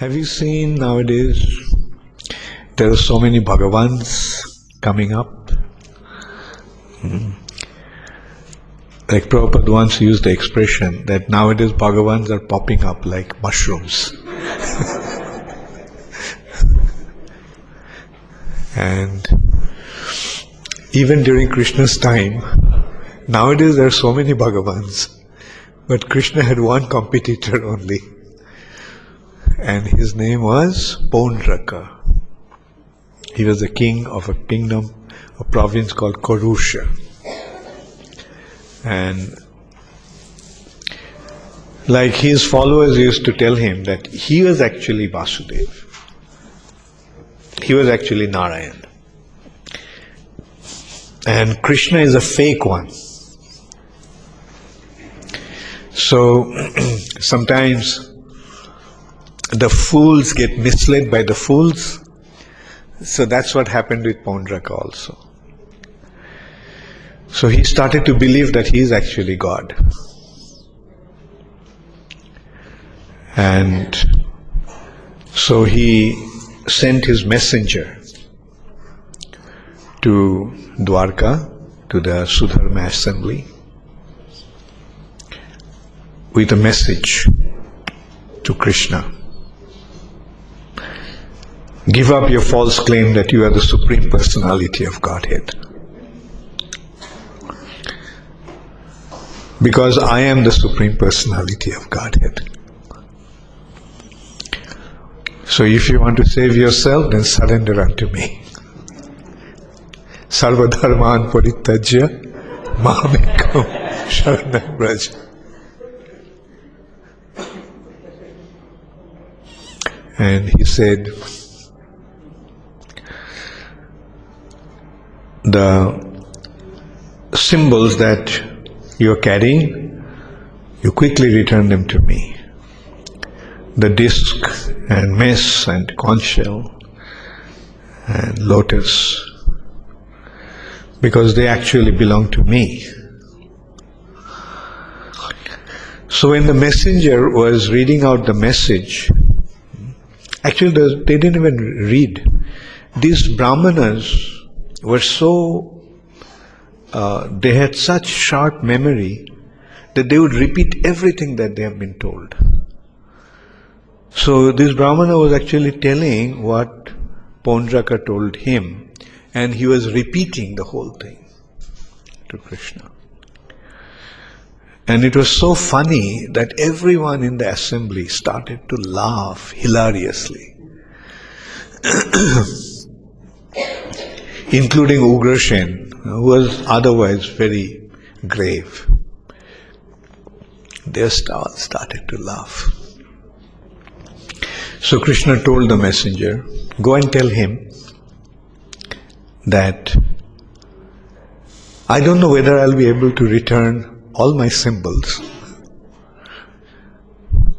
Have you seen nowadays there are so many Bhagavans coming up? Hmm. Like Prabhupada once used the expression that nowadays Bhagavans are popping up like mushrooms. and even during Krishna's time, nowadays there are so many Bhagavans, but Krishna had one competitor only and his name was Pondraka. He was the king of a kingdom, a province called Korusha. And like his followers used to tell him that he was actually Vasudev. He was actually Narayan. And Krishna is a fake one. So sometimes the fools get misled by the fools. So that's what happened with Pondraka also. So he started to believe that he is actually God. And so he sent his messenger to Dwarka, to the Sudharma assembly, with a message to Krishna. Give up your false claim that you are the Supreme Personality of Godhead. Because I am the Supreme Personality of Godhead. So if you want to save yourself, then surrender unto me. Sarvadharman paritajya mamekam sharanam braja. And he said, the symbols that you are carrying, you quickly return them to me. The disc and mess and conch shell and lotus, because they actually belong to me. So when the messenger was reading out the message, actually they didn't even read. These brahmanas were so, uh, they had such sharp memory that they would repeat everything that they have been told. So this Brahmana was actually telling what Pondraka told him, and he was repeating the whole thing to Krishna. And it was so funny that everyone in the assembly started to laugh hilariously. including Ugrasen, who was otherwise very grave. They all started to laugh. So Krishna told the messenger, Go and tell him that I don't know whether I'll be able to return all my symbols,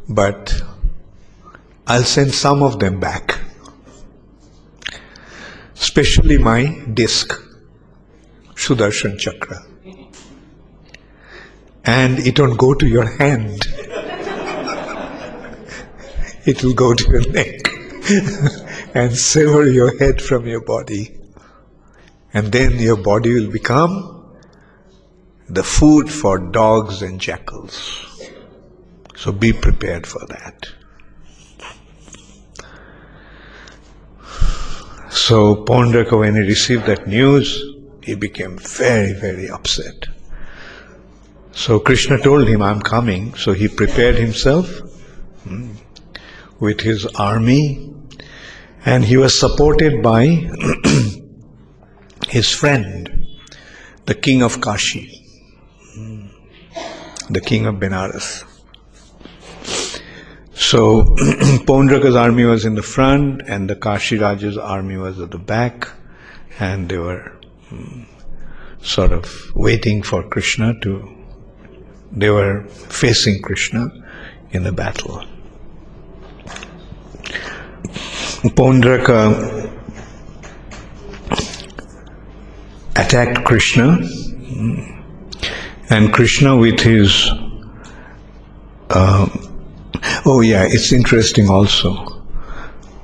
but I'll send some of them back especially my disc, Sudarshan Chakra. And it won't go to your hand. it will go to your neck and sever your head from your body. And then your body will become the food for dogs and jackals. So be prepared for that. So Pondraka, when he received that news, he became very, very upset. So Krishna told him, I'm coming. So he prepared himself hmm, with his army and he was supported by his friend, the king of Kashi, hmm, the king of Benares. So Pondraka's army was in the front and the Kashi Raja's army was at the back and they were um, sort of waiting for Krishna to, they were facing Krishna in the battle. Pondraka attacked Krishna and Krishna with his uh, Oh, yeah, it's interesting also.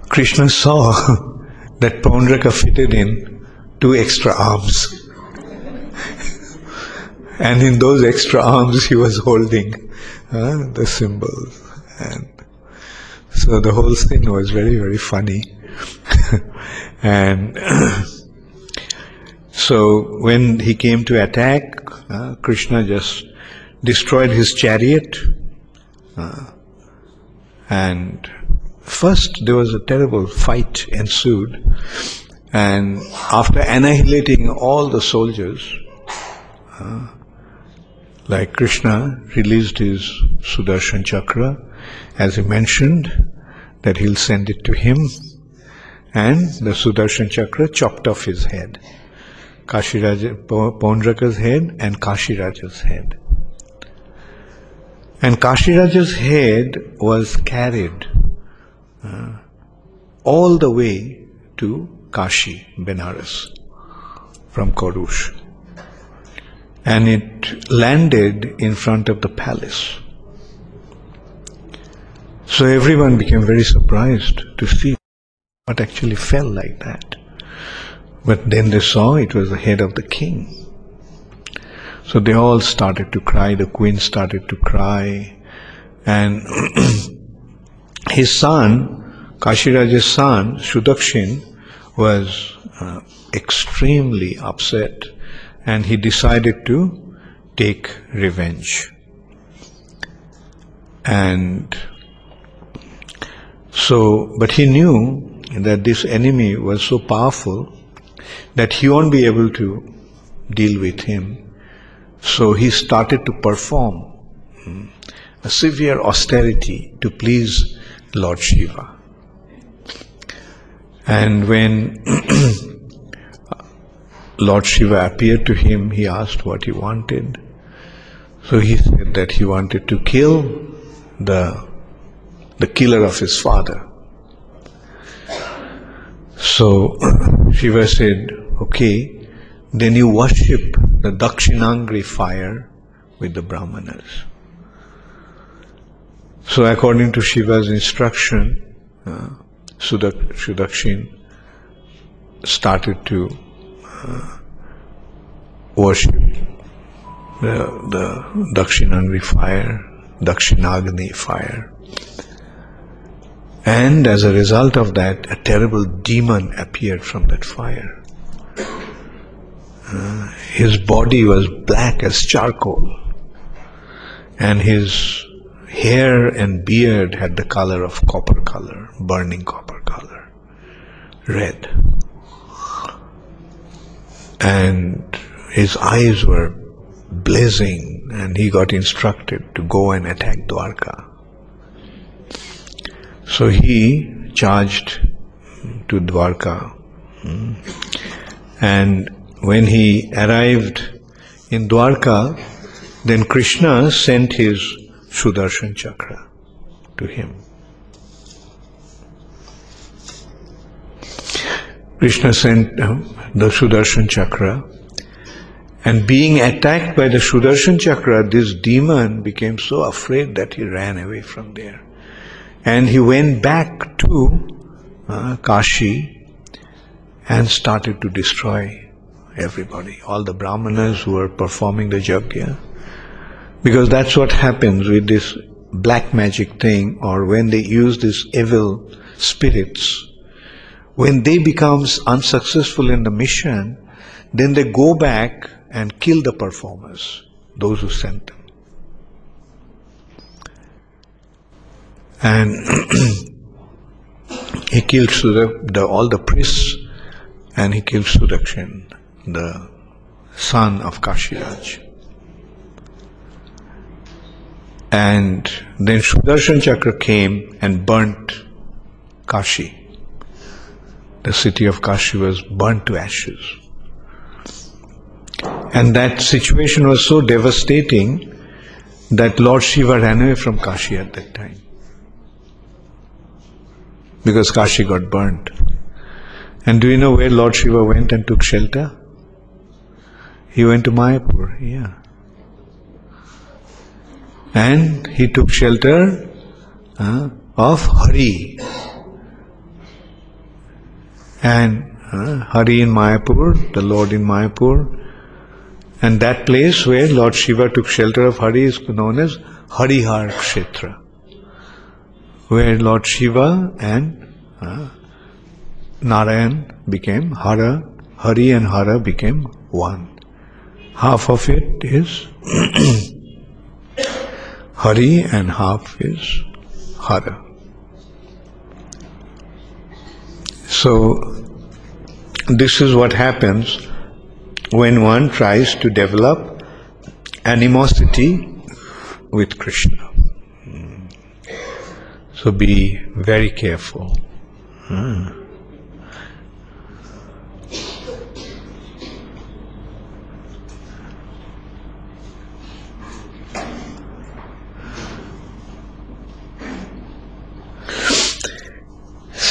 Krishna saw that Paundraka fitted in two extra arms. and in those extra arms he was holding uh, the symbols. And so the whole thing was very, very funny. and so when he came to attack, uh, Krishna just destroyed his chariot. Uh, and first there was a terrible fight ensued. And after annihilating all the soldiers, uh, like Krishna released his Sudarshan Chakra, as he mentioned, that he'll send it to him, and the Sudarshan Chakra chopped off his head. Kashiraja, Paundraka's head and Kashiraja's head. And Kashiraja's head was carried uh, all the way to Kashi, Benares, from Korush and it landed in front of the palace. So everyone became very surprised to see what actually fell like that. But then they saw it was the head of the king. So they all started to cry, the queen started to cry, and his son, Kashiraja's son, Sudakshin, was uh, extremely upset and he decided to take revenge. And so, but he knew that this enemy was so powerful that he won't be able to deal with him. So he started to perform hmm, a severe austerity to please Lord Shiva. And when Lord Shiva appeared to him, he asked what he wanted. So he said that he wanted to kill the, the killer of his father. So Shiva said, okay, then you worship the Dakshinagni fire with the Brahmanas. So according to Shiva's instruction, uh, Sudak, Sudakshin started to worship the, the Dakshinagni fire, Dakshinagni fire. And as a result of that, a terrible demon appeared from that fire. His body was black as charcoal, and his hair and beard had the color of copper color, burning copper color, red and his eyes were blazing and he got instructed to go and attack Dwarka. So he charged to Dwarka hmm. and when he arrived in Dwarka, then Krishna sent his Sudarshan Chakra to him. Krishna sent uh, the Sudarshan Chakra. And being attacked by the Sudarshan Chakra, this demon became so afraid that he ran away from there. And he went back to uh, Kashi and started to destroy everybody, all the brahmanas who are performing the yajna. Because that's what happens with this black magic thing, or when they use these evil spirits when they becomes unsuccessful in the mission, then they go back and kill the performers, those who sent them. And he killed Sudak, the, all the priests and he killed Sudakshin, the son of Kashiraj. And then Sudarshan Chakra came and burnt Kashi the city of Kashi was burnt to ashes. And that situation was so devastating that Lord Shiva ran away from Kashi at that time. Because Kashi got burnt. And do you know where Lord Shiva went and took shelter? He went to Mayapur, yeah. And he took shelter uh, of Hari, and uh, Hari in Mayapur, the Lord in Mayapur, and that place where Lord Shiva took shelter of Hari is known as Harihar Kshetra, where Lord Shiva and uh, Narayan became Hara, Hari and Hara became one. Half of it is Hari and half is Hara. So, this is what happens when one tries to develop animosity with Krishna. So be very careful. Hmm.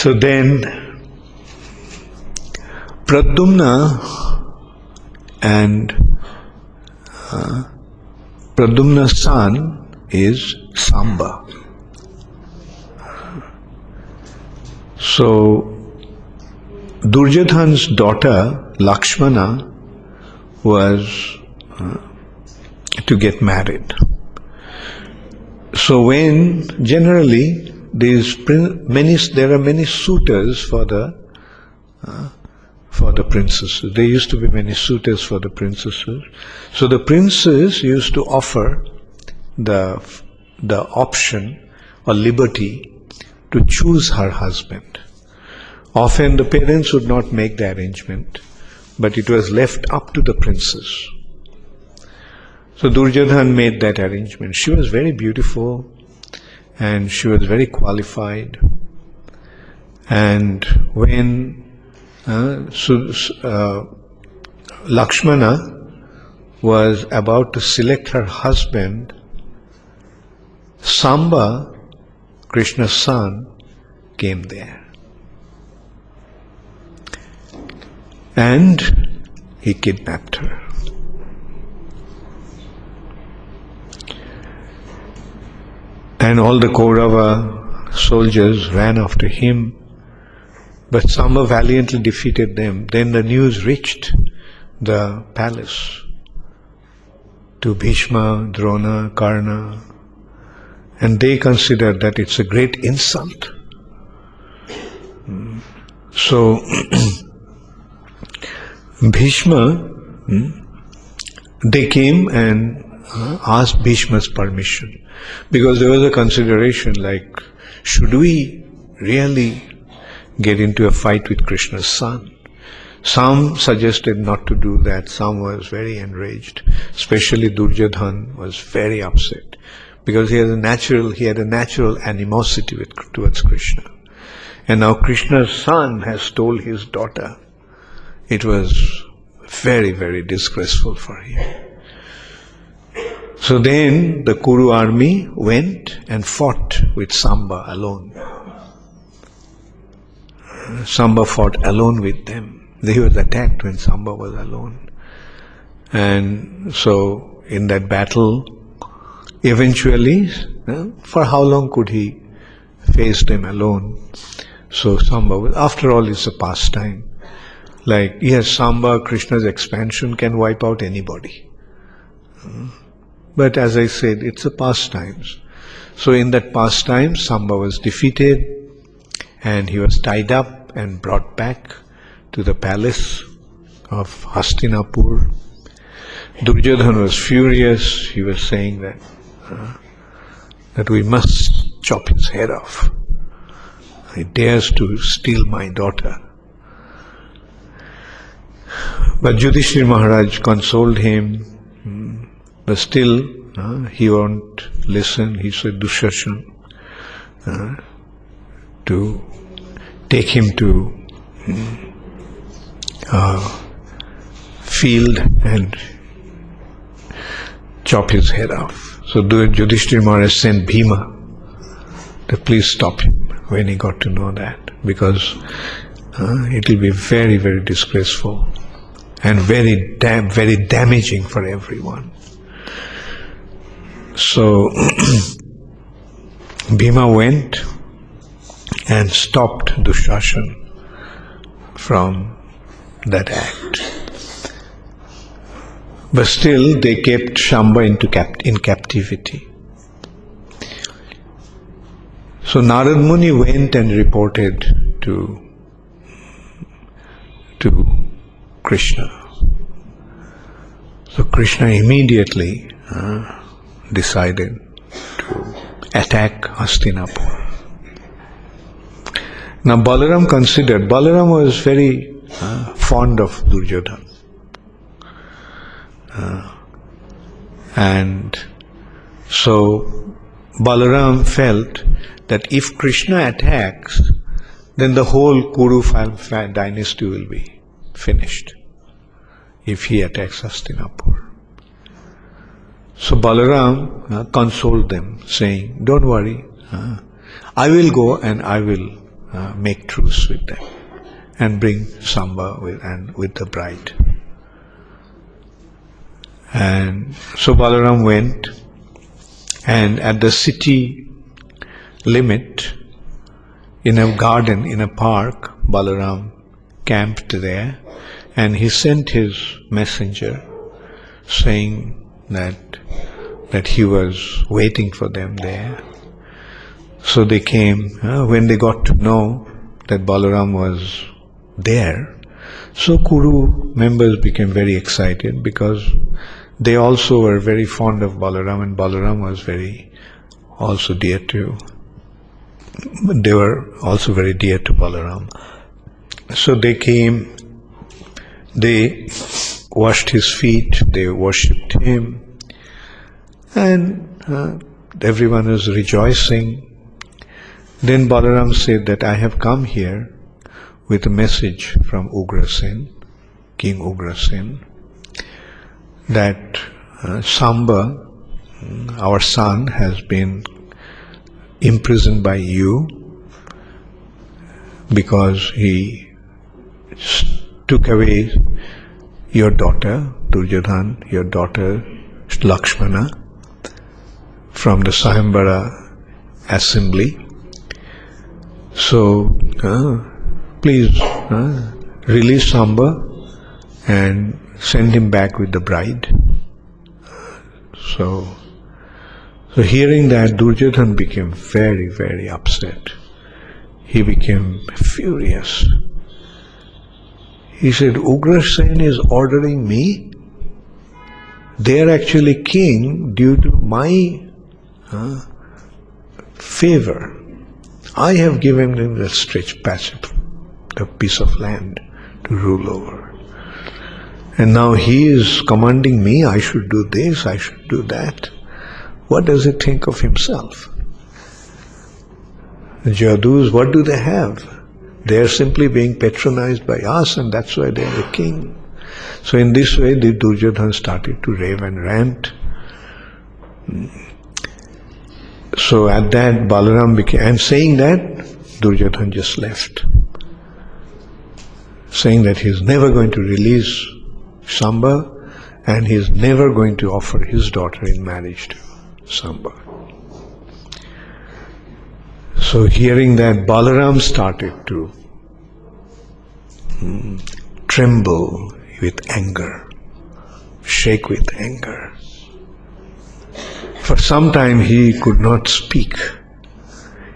So then, Pradyumna and uh, Pradyumna's son is Samba. So, Duryodhan's daughter Lakshmana was uh, to get married. So when generally these many there are many suitors for the uh, for the princesses. There used to be many suitors for the princesses. So the princess used to offer the the option or liberty to choose her husband. Often the parents would not make the arrangement, but it was left up to the princess. So Duryodhan made that arrangement. She was very beautiful and she was very qualified. And when uh, uh, Lakshmana was about to select her husband, Samba, Krishna's son, came there. And he kidnapped her. And all the Kaurava soldiers ran after him but Samba valiantly defeated them. Then the news reached the palace to Bhishma, Drona, Karna, and they considered that it's a great insult. So, Bhishma, hmm, they came and uh, asked Bhishma's permission because there was a consideration like, should we really get into a fight with Krishna's son. Some suggested not to do that. Some was very enraged. Especially Duryodhan was very upset because he had a natural he had a natural animosity with, towards Krishna. And now Krishna's son has stole his daughter. It was very, very disgraceful for him. So then the Kuru army went and fought with Samba alone. Samba fought alone with them. He was attacked when Samba was alone. And so in that battle, eventually, for how long could he face them alone? So Samba, after all, it's a pastime. Like, yes, Samba, Krishna's expansion can wipe out anybody. Hmm. But as I said, it's a pastime. So in that pastime, Samba was defeated and he was tied up and brought back to the palace of Hastinapur. Duryodhan was furious. He was saying that uh, that we must chop his head off. He dares to steal my daughter. But Yudhishthir Maharaj consoled him, but still uh, he won't listen. He said, Dushashan, uh, to take him to uh, field and chop his head off. So Yudhishthir Maharaj sent Bhima to please stop him when he got to know that because uh, it will be very, very disgraceful and very, very damaging for everyone. So Bhima went and stopped Dushashan from that act. But still, they kept Shamba into cap- in captivity. So Narad Muni went and reported to to Krishna. So Krishna immediately uh, decided to attack Hastinapur. Now Balaram considered, Balaram was very uh, fond of Duryodhana. Uh, and so Balaram felt that if Krishna attacks, then the whole Kuru dynasty will be finished if he attacks Hastinapur. So Balaram uh, consoled them, saying, Don't worry, uh, I will go and I will uh, make truce with them and bring Samba with, and with the bride. And so Balaram went, and at the city limit, in a garden, in a park, Balaram camped there, and he sent his messenger saying that that he was waiting for them there. So they came. Uh, when they got to know that Balaram was there, so Kuru members became very excited because they also were very fond of Balaram, and Balaram was very also dear to. They were also very dear to Balaram. So they came. They washed his feet. They worshipped him and uh, everyone is rejoicing. Then Balaram said that I have come here with a message from Ugrasen, King Ugrasen, that uh, Samba, mm, our son, has been imprisoned by you because he took away your daughter, Duryodhan, your daughter Lakshmana, from the Swayamvara assembly. So, uh, please uh, release Samba and send him back with the bride. So, so hearing that, Duryodhan became very, very upset. He became furious. He said, Ugrasen is ordering me. They are actually king due to my uh, favor. I have given them the stretch patch, a piece of land to rule over. And now he is commanding me, I should do this, I should do that. What does he think of himself? The Jadus, what do they have? They are simply being patronized by us, and that's why they are the king. So, in this way, the Duryodhan started to rave and rant. So at that, Balaram became, and saying that, Duryodhan just left. Saying that he's never going to release Samba and he's never going to offer his daughter in marriage to Samba. So hearing that, Balaram started to tremble with anger, shake with anger. For some time he could not speak.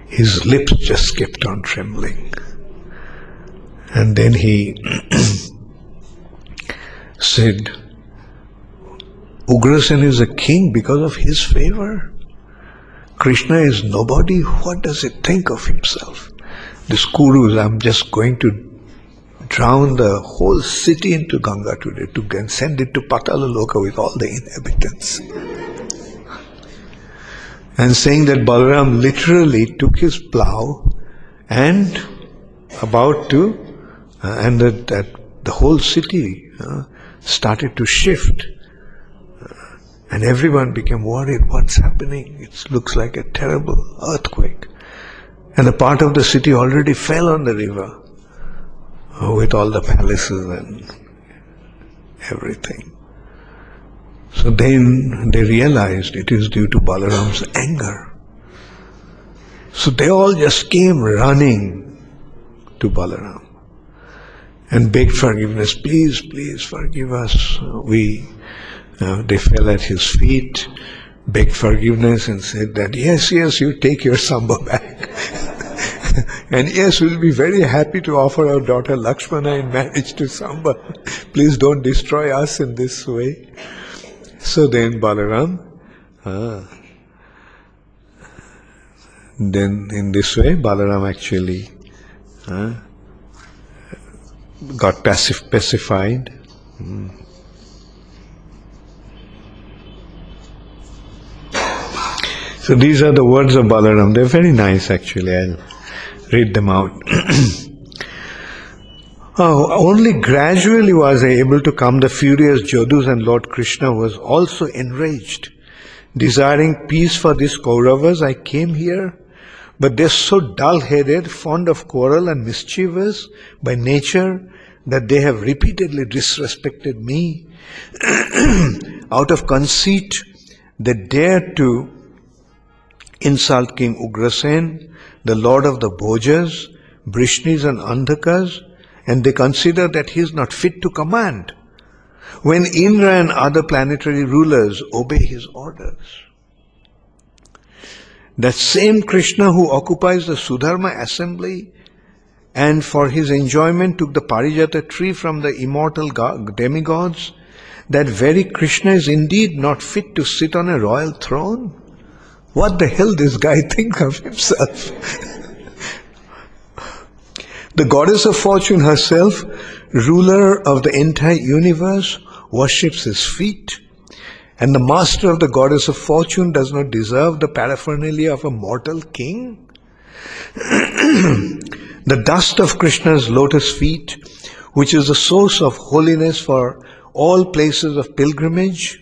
His lips just kept on trembling. And then he said, Ugrasen is a king because of his favor. Krishna is nobody. What does he think of himself? This Kurus, I'm just going to drown the whole city into Ganga today to send it to Patala Loka with all the inhabitants and saying that Balaram literally took his plow and about to, uh, and that, that, the whole city uh, started to shift. Uh, and everyone became worried what's happening? It looks like a terrible earthquake. And a part of the city already fell on the river with all the palaces and everything. So then they realized it is due to Balaram's anger. So they all just came running to Balaram. and begged forgiveness. Please, please forgive us. We, uh, they fell at his feet, begged forgiveness, and said that yes, yes, you take your samba back. and yes, we'll be very happy to offer our daughter Lakshmana in marriage to Samba. Please don't destroy us in this way. So then Balaram, ah, then in this way Balaram actually ah, got pacif- pacified. Hmm. So these are the words of Balaram. They're very nice actually. I'll read them out. oh, only gradually was I able to calm the furious Jadus and Lord Krishna was also enraged. Desiring peace for these Kauravas, I came here, but they're so dull-headed, fond of quarrel and mischievous by nature that they have repeatedly disrespected me. Out of conceit, they dare to insult King Ugrasen, the lord of the Bhojas, Brishnis and Andhakas, and they consider that he is not fit to command when Indra and other planetary rulers obey his orders. That same Krishna who occupies the Sudharma assembly and for his enjoyment took the Parijata tree from the immortal demigods, that very Krishna is indeed not fit to sit on a royal throne? What the hell this guy think of himself? the goddess of fortune herself, ruler of the entire universe, worships his feet. And the master of the goddess of fortune does not deserve the paraphernalia of a mortal king? the dust of Krishna's lotus feet, which is the source of holiness for all places of pilgrimage,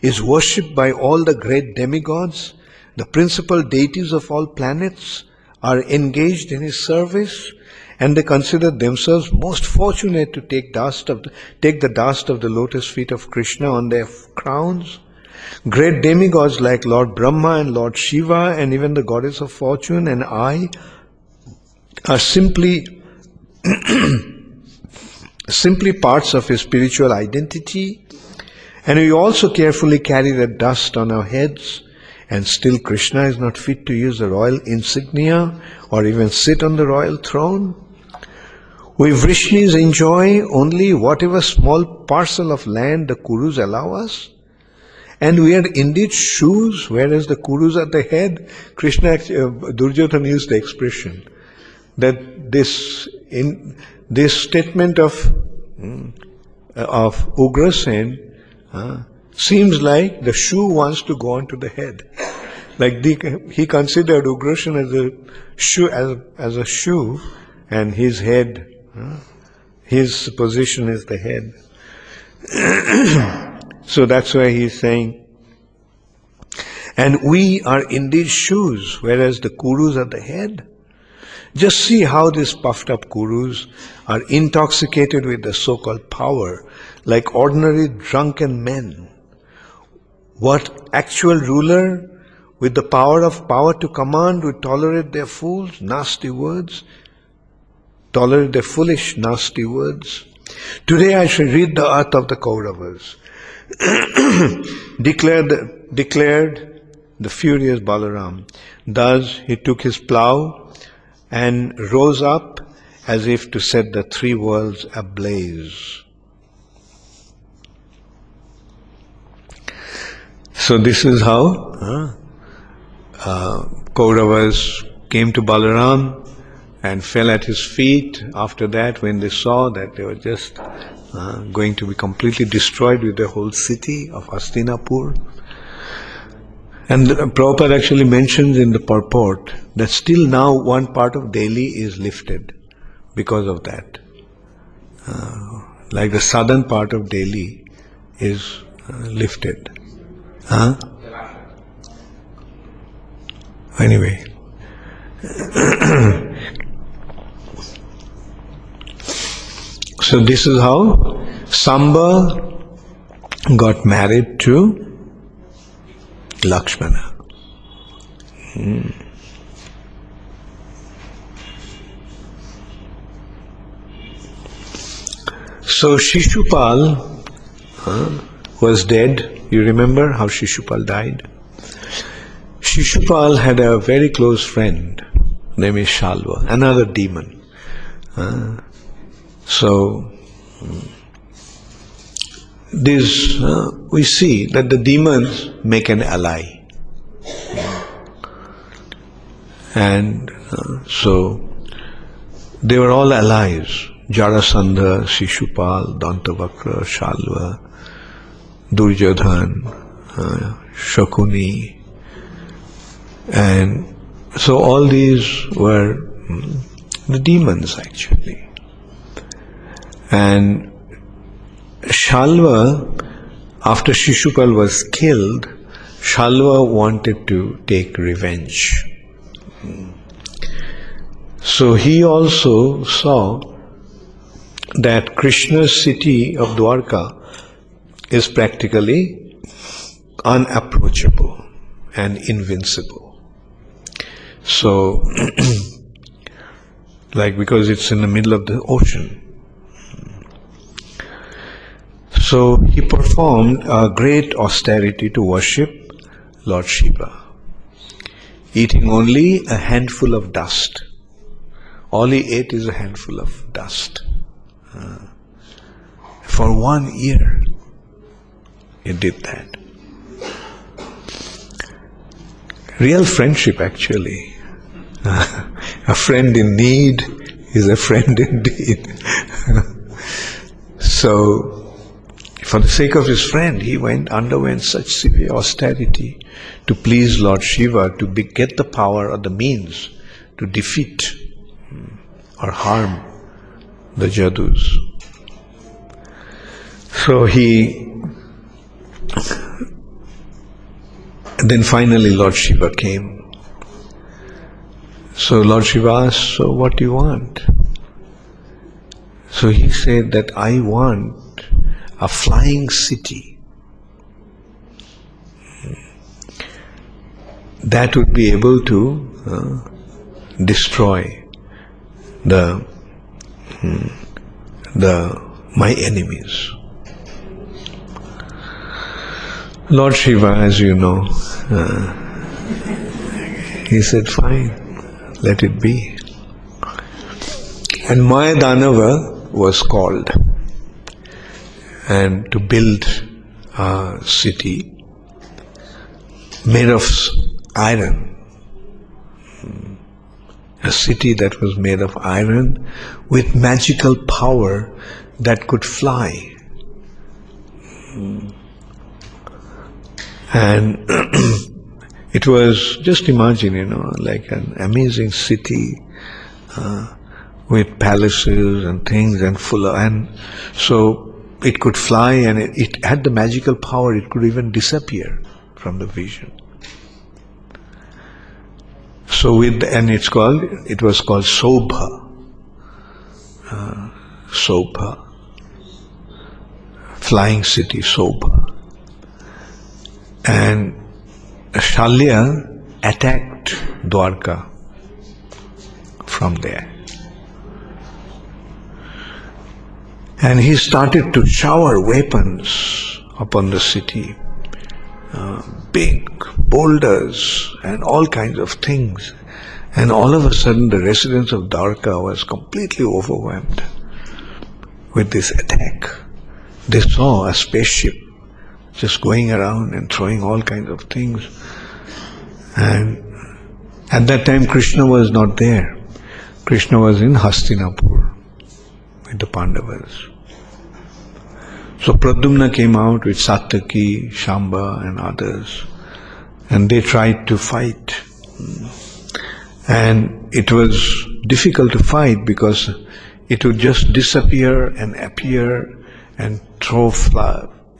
is worshipped by all the great demigods the principal deities of all planets are engaged in his service and they consider themselves most fortunate to take dust of the, take the dust of the lotus feet of Krishna on their crowns. Great demigods like Lord Brahma and Lord Shiva and even the goddess of fortune and I are simply simply parts of his spiritual identity and we also carefully carry the dust on our heads and still Krishna is not fit to use the royal insignia or even sit on the royal throne? We Vrishnis enjoy only whatever small parcel of land the Kurus allow us. And we are indeed shoes, whereas the Kurus are the head. Krishna, uh, Duryodhana used the expression that this, in, this statement of, mm, of Ugrasen, uh, Seems like the shoe wants to go onto the head. Like the, he considered Ugrasen as a shoe, as, as a shoe, and his head, his position is the head. so that's why he's saying, and we are indeed shoes, whereas the kurus are the head. Just see how these puffed up kurus are intoxicated with the so-called power, like ordinary drunken men. What actual ruler with the power of power to command we tolerate their fools, nasty words? Tolerate their foolish, nasty words? Today I shall read the earth of the Kauravas. declared, declared the furious Balaram. Thus he took his plough and rose up as if to set the three worlds ablaze. So this is how uh, uh, Kauravas came to Balaram and fell at his feet. After that, when they saw that they were just uh, going to be completely destroyed with the whole city of Hastinapur. And Prabhupada actually mentions in the purport that still now one part of Delhi is lifted because of that. Uh, like the southern part of Delhi is uh, lifted. Huh? Anyway. so this is how Samba got married to Lakshmana. Hmm. So Shishupal uh, was dead. You remember how Shishupal died? Shishupal had a very close friend, name is Shalva, another demon. Uh, so this uh, we see that the demons make an ally, and uh, so they were all allies. Jarasandha, Shishupal, Dantavakra, Shalva, Duryodhan, uh, Shakuni, and so all these were the demons actually. And Shalva, after Shishupal was killed, Shalva wanted to take revenge. So he also saw that Krishna's city of Dwarka is practically unapproachable and invincible. So, like because it's in the middle of the ocean. So he performed a great austerity to worship Lord Shiva, eating only a handful of dust. All he ate is a handful of dust. Uh, for one year, he did that. Real friendship, actually. A friend in need is a friend indeed. so, for the sake of his friend, he went underwent such severe austerity to please Lord Shiva, to get the power or the means to defeat hmm, or harm the Jadus. So he then finally Lord Shiva came. So Lord Shiva asked, So what do you want? So he said that I want a flying city that would be able to uh, destroy the hmm, the my enemies. Lord Shiva, as you know, uh, he said, "Fine, let it be." And Mayadanava was called, and to build a city made of iron a city that was made of iron with magical power that could fly. And it was just imagine, you know, like an amazing city uh, with palaces and things and full of, and so it could fly and it, it had the magical power, it could even disappear from the vision. So with and it's called it was called Saubha. Uh, Saubha. Flying city Saubha. And Shalva attacked Dwarka from there. And he started to shower weapons upon the city. Uh, big boulders and all kinds of things. And all of a sudden, the residents of Dwarka was completely overwhelmed with this attack. They saw a spaceship just going around and throwing all kinds of things. And at that time, Krishna was not there. Krishna was in Hastinapur with the Pandavas. So Pradyumna came out with Satyaki, Shamba, and others, and they tried to fight. And it was difficult to fight because it would just disappear and appear and throw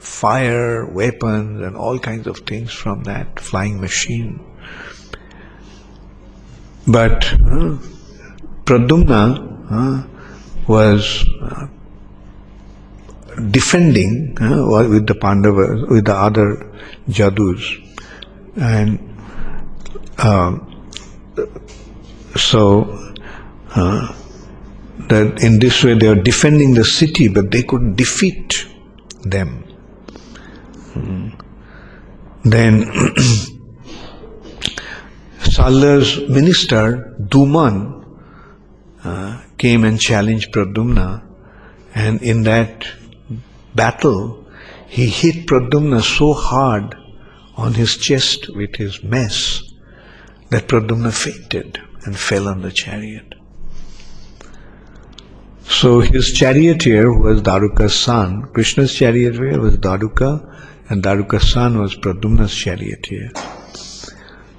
fire, weapons, and all kinds of things from that flying machine. But uh, Pradyumna uh, was defending uh, with the Pandavas, with the other Jadus. And uh, so uh, that in this way they were defending the city, but they couldn't defeat them. Then Shalva's minister, Duman, uh, came and challenged Pradyumna, and in that battle, he hit Pradyumna so hard on his chest with his mace that Pradyumna fainted and fell on the chariot. So his charioteer was Daruka's son. Krishna's charioteer was Daruka, and Daruka's son was Pradyumna's charioteer.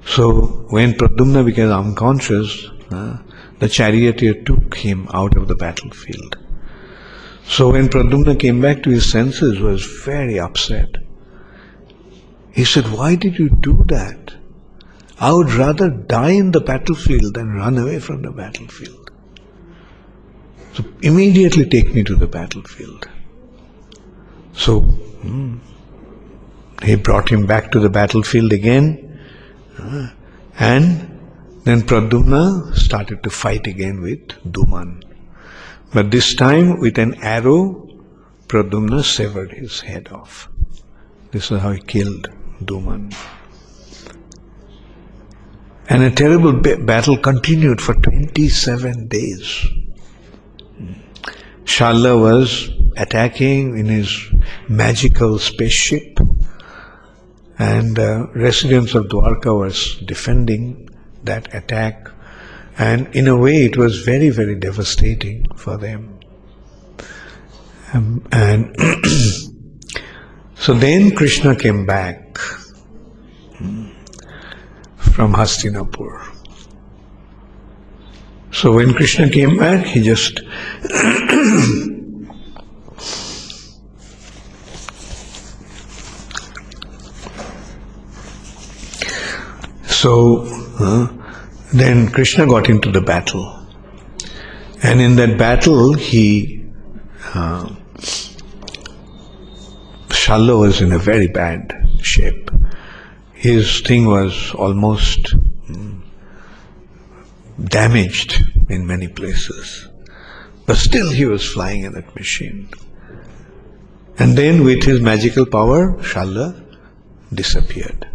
So when Pradyumna became unconscious, uh, the charioteer took him out of the battlefield. So when Pradyumna came back to his senses, was very upset. He said, Why did you do that? I would rather die in the battlefield than run away from the battlefield. So immediately take me to the battlefield. So hmm, he brought him back to the battlefield again, uh, and then Pradyumna started to fight again with Duman. But this time with an arrow, Pradyumna severed his head off. This is how he killed Duman. And a terrible battle continued for 27 days. Shalva was attacking in his magical spaceship, and uh, residents of Dwarka was defending that attack and in a way, it was very, very devastating for them. Um, and so then Krishna came back hmm, from Hastinapur. So when Krishna came back, he just so uh, then Krishna got into the battle. And in that battle, he. Uh, was in a very bad shape. His thing was almost mm, damaged in many places. But still, he was flying in that machine. And then, with his magical power, Shalva disappeared.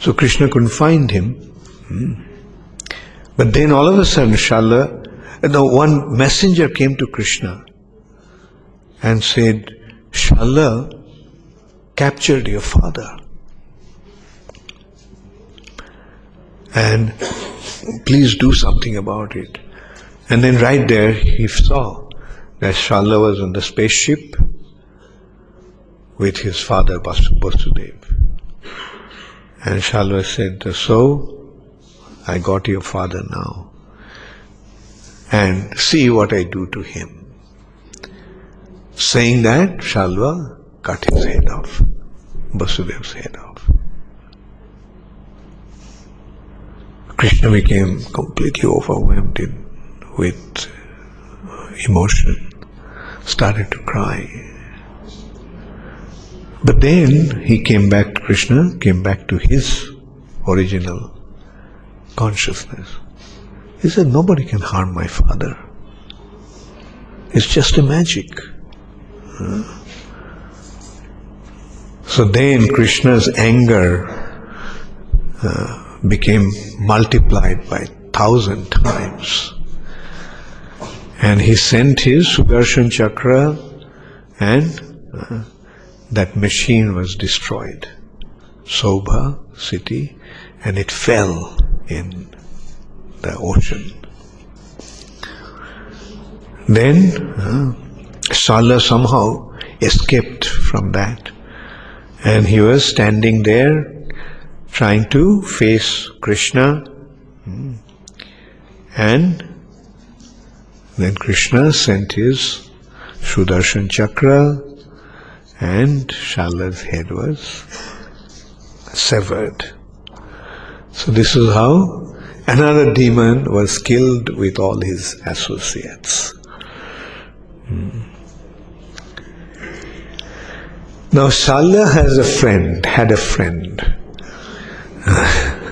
So Krishna couldn't find him. Hmm. But then all of a sudden, Shalva, the one messenger came to Krishna and said, Shalva captured your father. And please do something about it. And then right there he saw that Shalva was on the spaceship with his father Vasudeva. And Shalva said, So, I got your father now. And see what I do to him. Saying that, Shalva cut his head off, Vasudev's head off. Krishna became completely overwhelmed with uh, emotion, started to cry. But then he came back to Krishna, came back to his original consciousness. He said, Nobody can harm my father. It's just a magic. So then Krishna's anger uh, became multiplied by thousand times. And he sent his Sudarshan Chakra and uh, that machine was destroyed. Saubha city, and it fell in the ocean. Then uh, Shalva somehow escaped from that, and he was standing there trying to face Krishna, hmm. and then Krishna sent his Sudarshan Chakra and Shalva's head was severed. So this is how another demon was killed with all his associates. Hmm. Now Shalva has a friend, had a friend.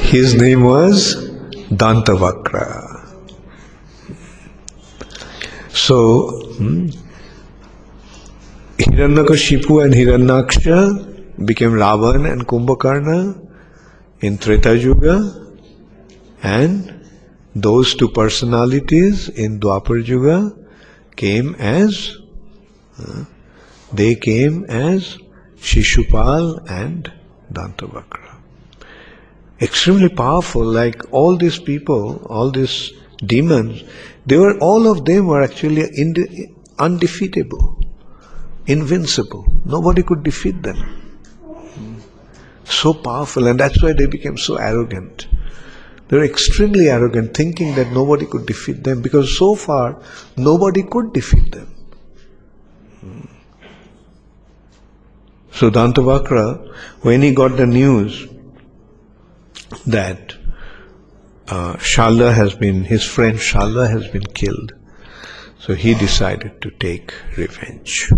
his name was Dantavakra. So, hmm, Hiranyakashipu and Hiranyaksha became Ravan and Kumbhakarna in Treta Yuga, and those two personalities in Dwapar Yuga came as uh, they came as Shishupal and Dantavakra. Extremely powerful, like all these people, all these demons, they were all of them were actually undefeatable, invincible. Nobody could defeat them. So powerful, and that's why they became so arrogant. They were extremely arrogant, thinking that nobody could defeat them because so far nobody could defeat them. So Dantavakra, when he got the news that uh, Shalva has been, his friend Shalva has been killed. So he decided to take revenge.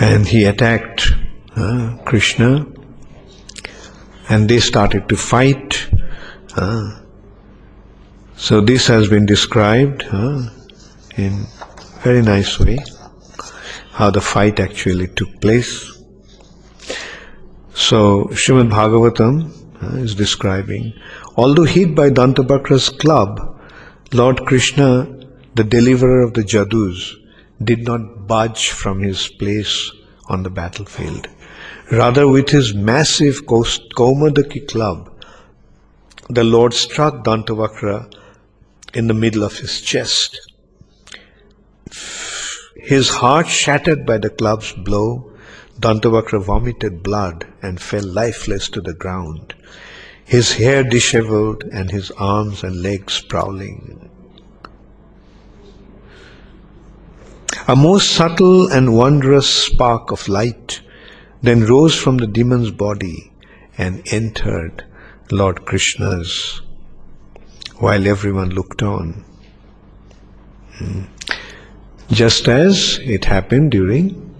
And he attacked uh, Krishna and they started to fight. Uh, so this has been described uh, in very nice way how the fight actually took place. So Srimad Bhagavatam uh, is describing, although hit by Dantavakra's club, Lord Krishna, the deliverer of the Jadus, did not budge from his place on the battlefield. Rather, with his massive Kaumodaki club, the Lord struck Dantavakra in the middle of his chest. His heart shattered by the club's blow, Dantavakra vomited blood and fell lifeless to the ground, his hair disheveled and his arms and legs sprawling. A more subtle and wondrous spark of light then rose from the demon's body and entered Lord Krishna's while everyone looked on. Hmm. Just as it happened during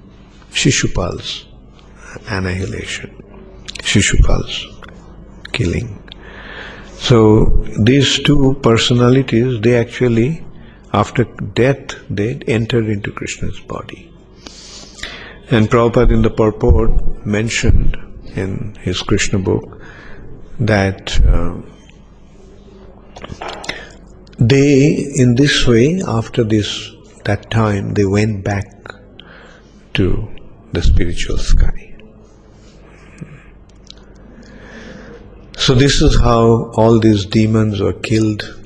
Shishupal's annihilation, Shishupal's killing. So these two personalities, they actually, after death, they entered into Krishna's body. And Prabhupada in the purport mentioned in his Krishna book that uh, they, in this way, after this that time, they went back to the spiritual sky. So this is how all these demons were killed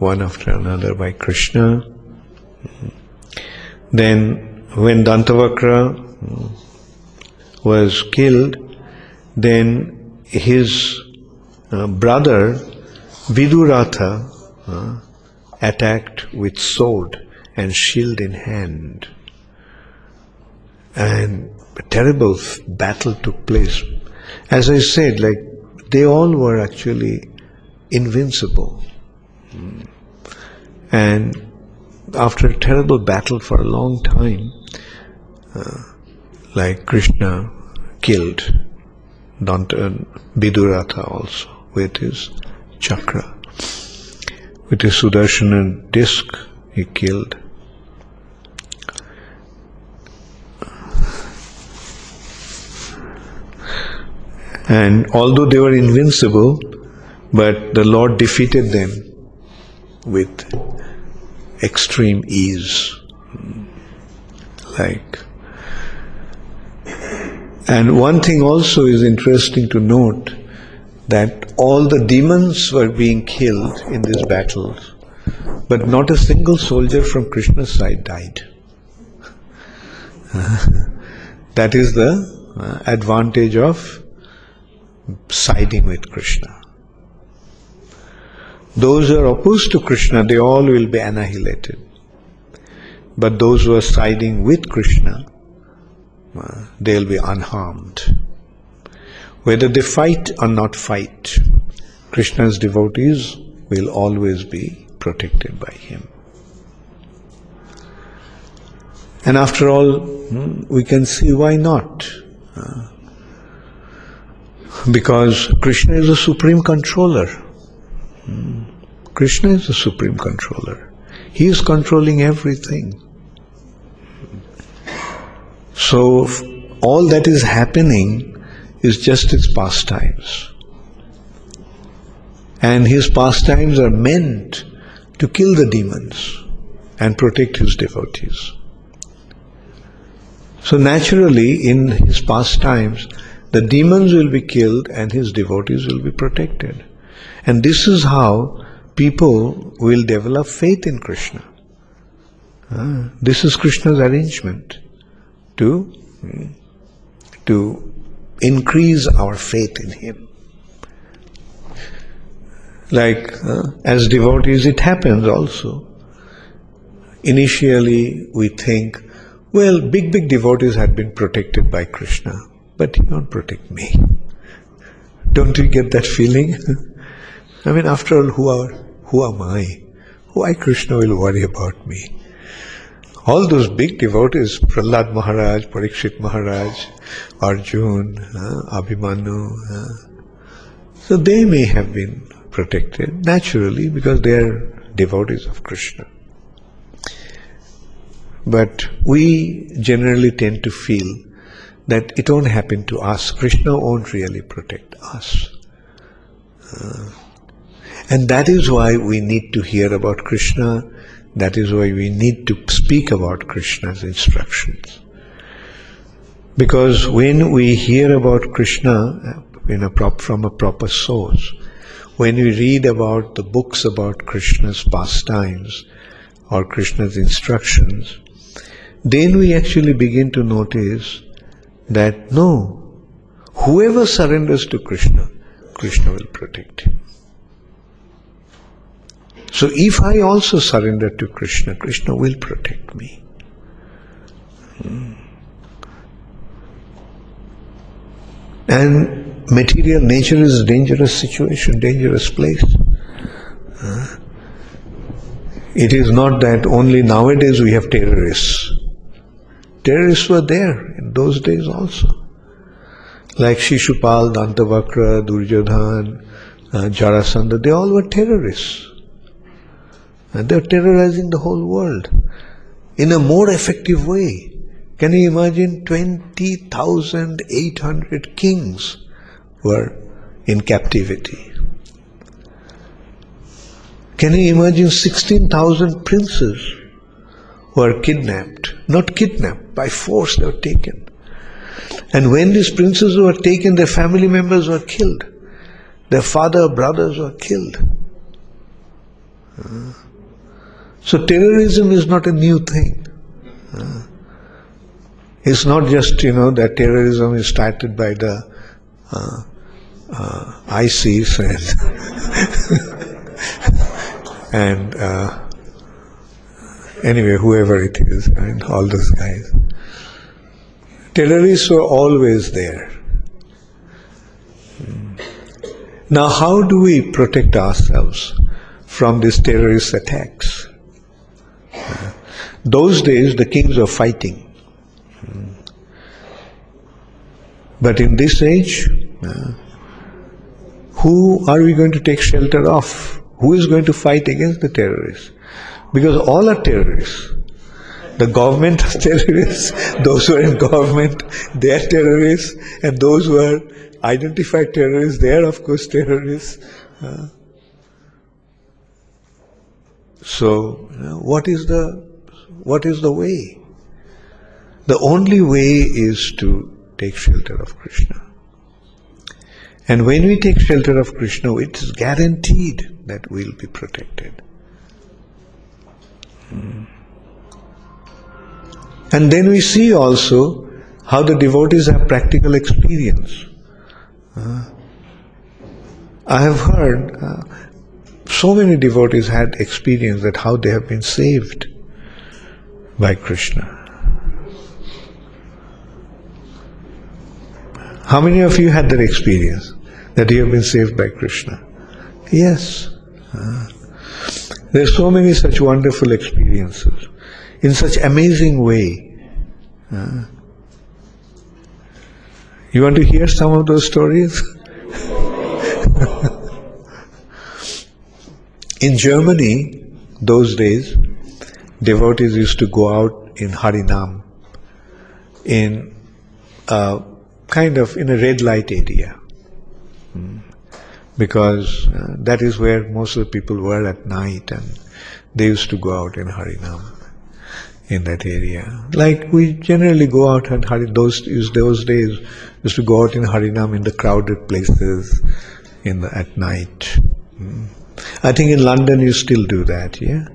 one after another by Krishna. Then when Dantavakra was killed, then his uh, brother Viduratha uh, attacked with sword and shield in hand and a terrible battle took place. As I said, like they all were actually invincible. And after a terrible battle for a long time, uh, like Krishna killed Danta, Viduratha also with his chakra. With his Sudarshana disc, he killed And although they were invincible, but the Lord defeated them with extreme ease. Like, and one thing also is interesting to note that all the demons were being killed in these battles, but not a single soldier from Krishna's side died. that is the uh, advantage of siding with Krishna. Those who are opposed to Krishna, they all will be annihilated. But those who are siding with Krishna, uh, they'll be unharmed. Whether they fight or not fight, Krishna's devotees will always be protected by him. And after all, hmm, we can see why not. Uh, Because Krishna is the supreme controller. Krishna is the supreme controller. He is controlling everything. So all that is happening is just his pastimes. And his pastimes are meant to kill the demons and protect his devotees. So naturally, in his pastimes, the demons will be killed and his devotees will be protected. And this is how people will develop faith in Krishna. Uh, this is Krishna's arrangement to, to increase our faith in Him. Like uh, as devotees, it happens also. Initially, we think, well, big, big devotees had been protected by Krishna, but he won't protect me. Don't you get that feeling? I mean, after all, who are who am I? Why Krishna will worry about me? All those big devotees, Prahlad Maharaj, Parikshit Maharaj, Arjun, uh, Abhimanyu, uh, so they may have been protected naturally because they are devotees of Krishna. But we generally tend to feel that it won't happen to us. Krishna won't really protect us. Uh, and that is why we need to hear about Krishna. That is why we need to speak about Krishna's instructions. Because when we hear about Krishna uh, in a prop, from a proper source, when we read about the books about Krishna's pastimes or Krishna's instructions, then we actually begin to notice that no, whoever surrenders to Krishna, Krishna will protect him. So if I also surrender to Krishna, Krishna will protect me. Hmm. And material nature is a dangerous situation, dangerous place. It is not that only nowadays we have terrorists. Terrorists were there in those days also. Like Shishupal, Dantavakra, Duryodhan, uh, Jarasandha, they all were terrorists. And they're terrorizing the whole world in a more effective way. Can you imagine 20,800 kings were in captivity? Can you imagine 16,000 princes were kidnapped? Not kidnapped, by force they were taken. And when these princes were taken, their family members were killed. Their father, brothers were killed. So terrorism is not a new thing. It's not just, you know, that terrorism is started by the uh, uh, ISIS and, and uh, anyway, whoever it is, and all those guys. Terrorists were always there. Now, how do we protect ourselves from these terrorist attacks? Those days, the kings were fighting. But in this age, who are we going to take shelter of? Who is going to fight against the terrorists? Because all are terrorists. The government are terrorists, those who are in government, they are terrorists, and those who are identified terrorists, they are of course terrorists. So, you know, what is the what is the way? The only way is to take shelter of Krishna. And when we take shelter of Krishna, it is guaranteed that we'll be protected. Hmm. And then we see also how the devotees have practical experience. Uh, I have heard uh, so many devotees had experience that how they have been saved by Krishna. How many of you had that experience that you have been saved by Krishna? Yes. Uh, there are so many such wonderful experiences in such amazing way. Uh, you want to hear some of those stories? in Germany, those days, devotees used to go out in Harinam in a kind of in a red light area. Hmm. Because uh, that is where most of the people were at night and they used to go out in Harinam in that area. Like we generally go out and Hari those those days used to go out in Harinam in the crowded places in the, at night. Hmm. I think in London you still do that, yeah?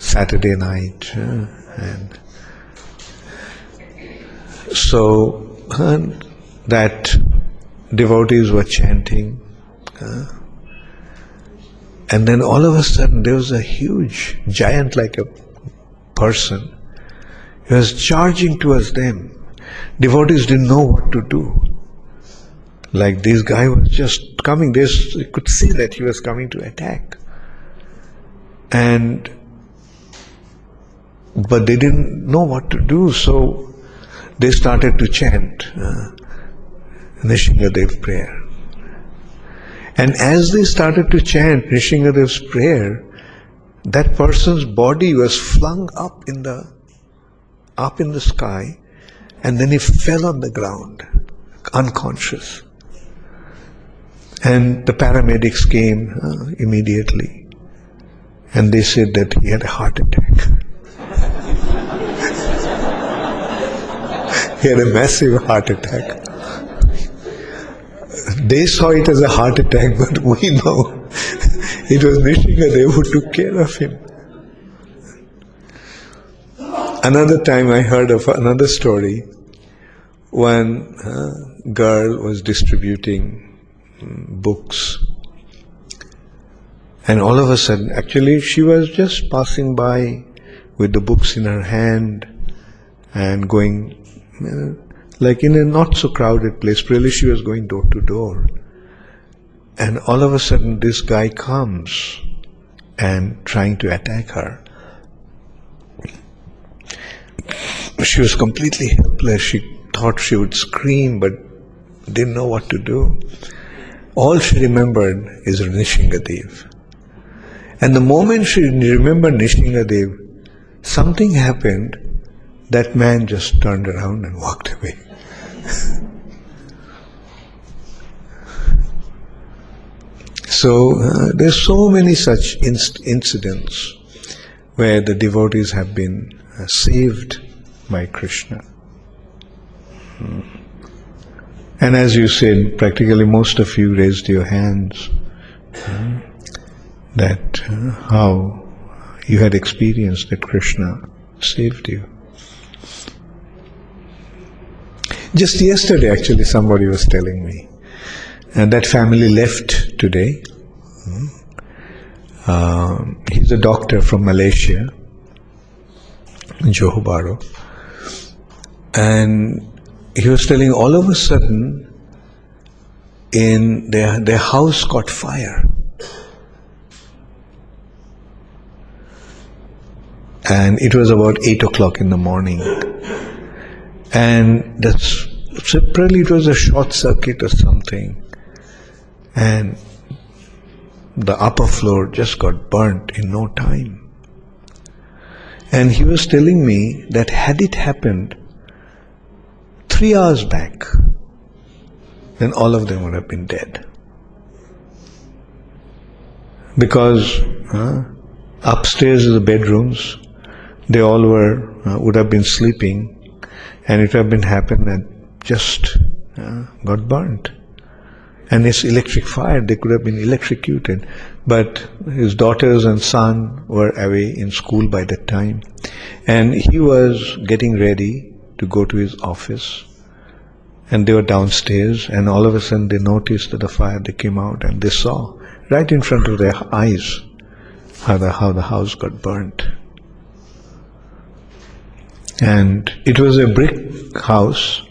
Saturday night. And so and that devotees were chanting. Uh, and then all of a sudden there was a huge giant like a person. He was charging towards them. Devotees didn't know what to do. Like this guy was just coming, they could see that he was coming to attack. And but they didn't know what to do, so they started to chant uh, Nrisinghadev prayer. And as they started to chant Nrisinghadev's prayer, that person's body was flung up in the up in the sky, and then he fell on the ground, unconscious. And the paramedics came uh, immediately, and they said that he had a heart attack. He had a massive heart attack. They saw it as a heart attack, but we know it was Nrisinghadev who took care of him. Another time I heard of another story. One uh, girl was distributing mm, books. And all of a sudden, actually, she was just passing by with the books in her hand and going Uh, like in a not so crowded place. Really, she was going door to door. And all of a sudden, this guy comes and trying to attack her. She was completely helpless. She thought she would scream, but didn't know what to do. All she remembered is Nrisinghadev. And the moment she remembered Nrisinghadev, something happened. That man just turned around and walked away. so uh, there's so many such inc- incidents where the devotees have been uh, saved by Krishna. Hmm. And as you said, practically most of you raised your hands hmm, that uh, how you had experienced that Krishna saved you. Just yesterday, actually, somebody was telling me, and that family left today. Hmm. Uh, he's a doctor from Malaysia, Johor Bahru, and he was telling all of a sudden, in their their house caught fire. And it was about eight o'clock in the morning. And that's separately it was a short circuit or something. And the upper floor just got burnt in no time. And he was telling me that had it happened three hours back then all of them would have been dead. Because upstairs in the bedrooms they all were uh, would have been sleeping and it would have been happened that just uh, got burnt. And it's electric fire, they could have been electrocuted. But his daughters and son were away in school by that time. And he was getting ready to go to his office. And they were downstairs, and all of a sudden they noticed that the fire, they came out and they saw right in front of their eyes how the, how the house got burnt. And it was a brick house,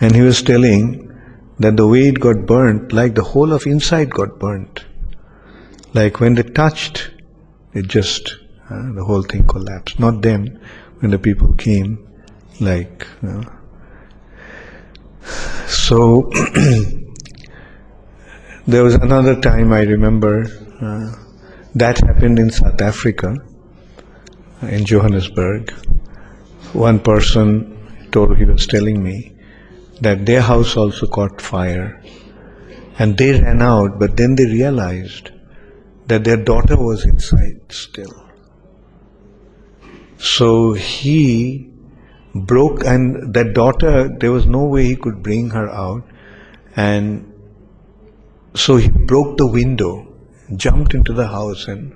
and he was telling that the way it got burnt, like the whole of inside got burnt. Like when they touched, it just, uh, the whole thing collapsed. Not them, when the people came, like, uh, so there was another time I remember uh, that happened in South Africa, in Johannesburg. One person told he was telling me that their house also caught fire, and they ran out, but then they realized that their daughter was inside still. So he broke, and that daughter, there was no way he could bring her out, and so he broke the window, jumped into the house, and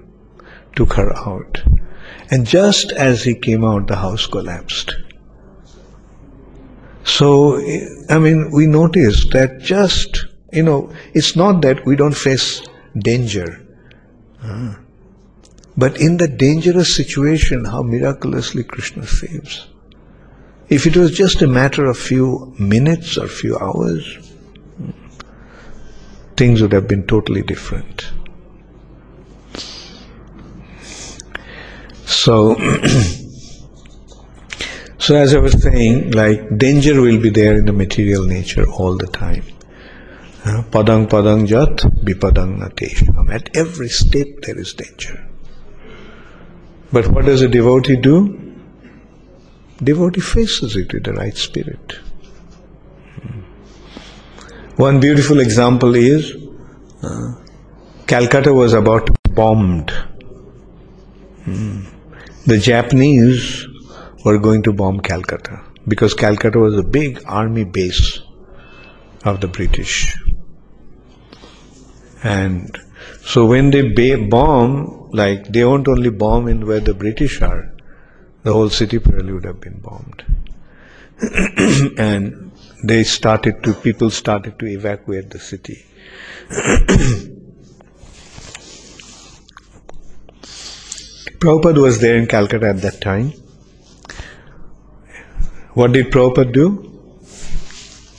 took her out. And just as he came out, the house collapsed. So, I mean, we noticed that just, you know, it's not that we don't face danger. But in the dangerous situation, how miraculously Krishna saves. If it was just a matter of few minutes or few hours, hmm, things would have been totally different. So, so as I was saying, like danger will be there in the material nature all the time. Padang padang jat bipadang natesham. At every step there is danger. But what does a devotee do? Devotee faces it with the right spirit. One beautiful example is uh, Calcutta was about bombed. The Japanese were going to bomb Calcutta because Calcutta was a big army base of the British. And so when they bomb, like they won't only bomb in where the British are, the whole city probably would have been bombed. and they started to, people started to evacuate the city. Prabhupada was there in Calcutta at that time. What did Prabhupada do?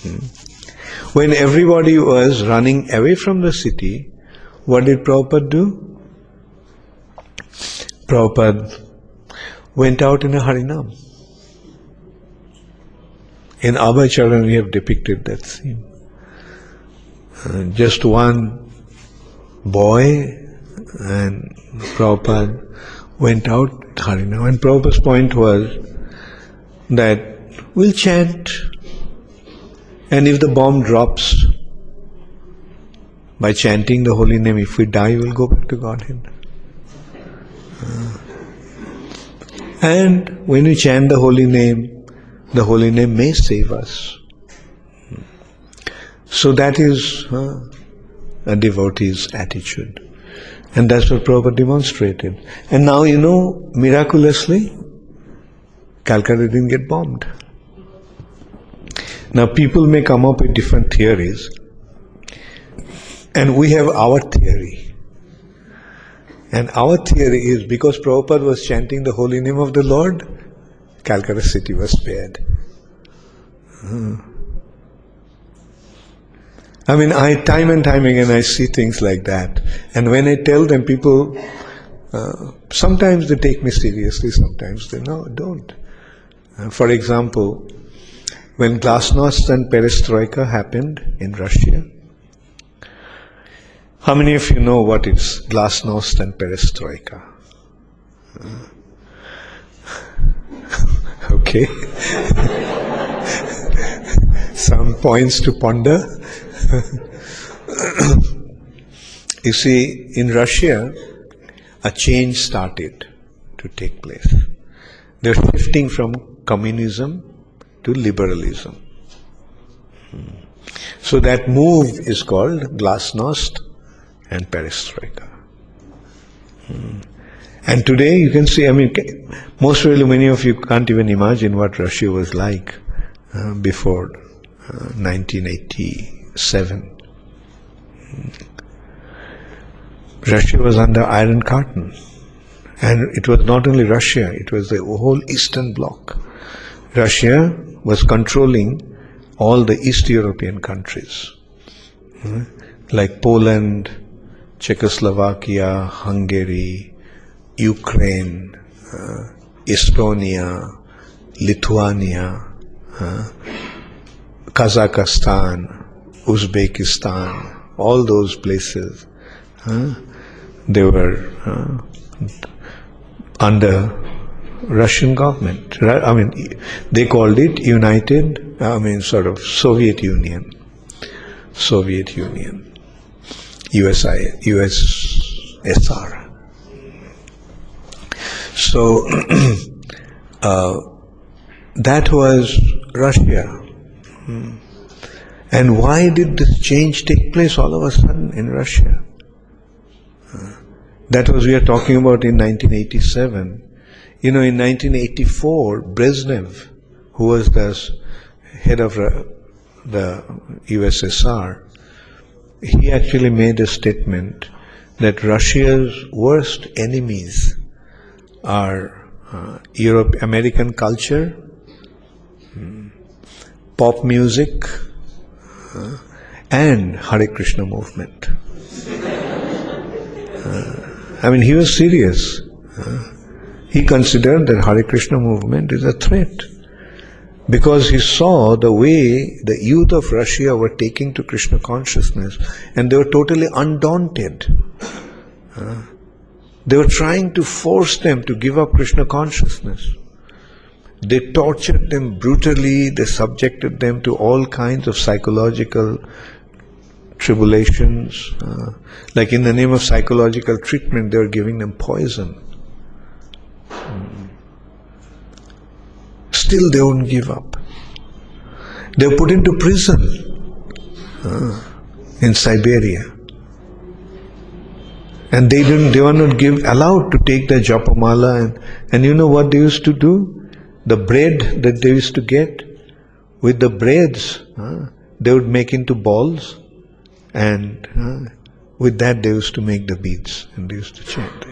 Hmm. When everybody was running away from the city, what did Prabhupada do? Prabhupada went out in a Harinam. In Abhay Charan, we have depicted that scene. Uh, just one boy and Prabhupada went out Harinam. And Prabhupada's point was that we'll chant, and if the bomb drops, by chanting the holy name, if we die, we'll go back to Godhead. Uh, and when we chant the holy name, the holy name may save us. So that is uh, a devotee's attitude. And that's what Prabhupada demonstrated. And now, you know, miraculously, Calcutta didn't get bombed. Now, people may come up with different theories, and we have our theory. And our theory is because Prabhupada was chanting the holy name of the Lord, Calcutta city was spared. Hmm. I mean, I time and time again I see things like that, and when I tell them, people uh, sometimes they take me seriously, sometimes they no don't. Uh, for example, when Glasnost and Perestroika happened in Russia, how many of you know what is Glasnost and Perestroika? Uh, Okay. Some points to ponder. You see, in Russia, a change started to take place. They're shifting from communism to liberalism. So that move is called glasnost and perestroika. And today you can see, I mean, most really many of you can't even imagine what Russia was like uh, before uh, 1987. Russia was under Iron Curtain. And it was not only Russia, it was the whole Eastern Bloc. Russia was controlling all the East European countries, uh, like Poland, Czechoslovakia, Hungary, Ukraine, uh, Estonia, Lithuania, uh, Kazakhstan, Uzbekistan, all those places, they were uh, under Russian government. I mean, they called it United, I mean, sort of Soviet Union. Soviet Union. USI, USSR. So, uh, that was Russia. Hmm. And why did this change take place all of a sudden in Russia? Uh, that was we are talking about in 1987. You know, in 1984, Brezhnev, who was the head of the USSR, he actually made a statement that Russia's worst enemies are uh, Europe, American culture, um, pop music, uh, and Hare Krishna movement. Uh, I mean, he was serious. Uh, he considered that Hare Krishna movement is a threat because he saw the way the youth of Russia were taking to Krishna consciousness and they were totally undaunted. Uh, they were trying to force them to give up Krishna consciousness. They tortured them brutally, they subjected them to all kinds of psychological tribulations. Uh, like in the name of psychological treatment, they were giving them poison. Still, they wouldn't give up. They were put into prison uh, in Siberia. And they didn't they were not give allowed to take the japamala and, and you know what they used to do? The bread that they used to get, with the breads, uh, they would make into balls and uh, with that they used to make the beads and they used to chant.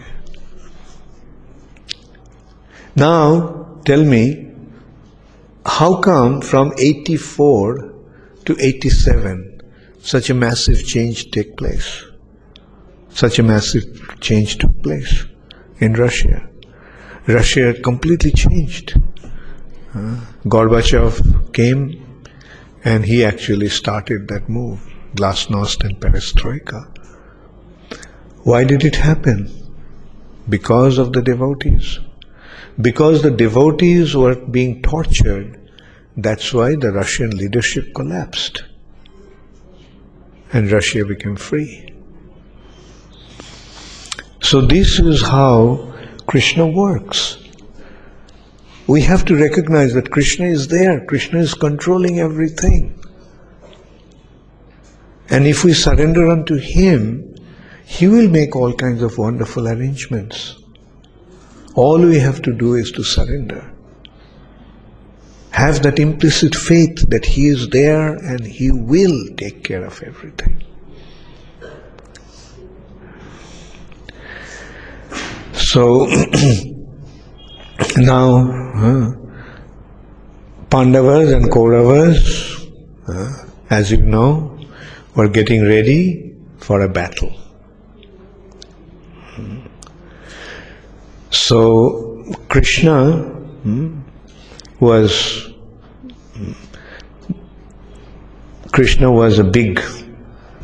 Now, tell me, how come from 84 to 87 such a massive change take place? Such a massive change took place in Russia. Russia completely changed. Gorbachev came and he actually started that move, glasnost and perestroika. Why did it happen? Because of the devotees. Because the devotees were being tortured, that's why the Russian leadership collapsed. And Russia became free. So, this is how Krishna works. We have to recognize that Krishna is there, Krishna is controlling everything. And if we surrender unto Him, He will make all kinds of wonderful arrangements. All we have to do is to surrender. Have that implicit faith that He is there and He will take care of everything. So now, uh, Pandavas and Kauravas, uh, as you know, were getting ready for a battle. So Krishna hmm, was Krishna was a big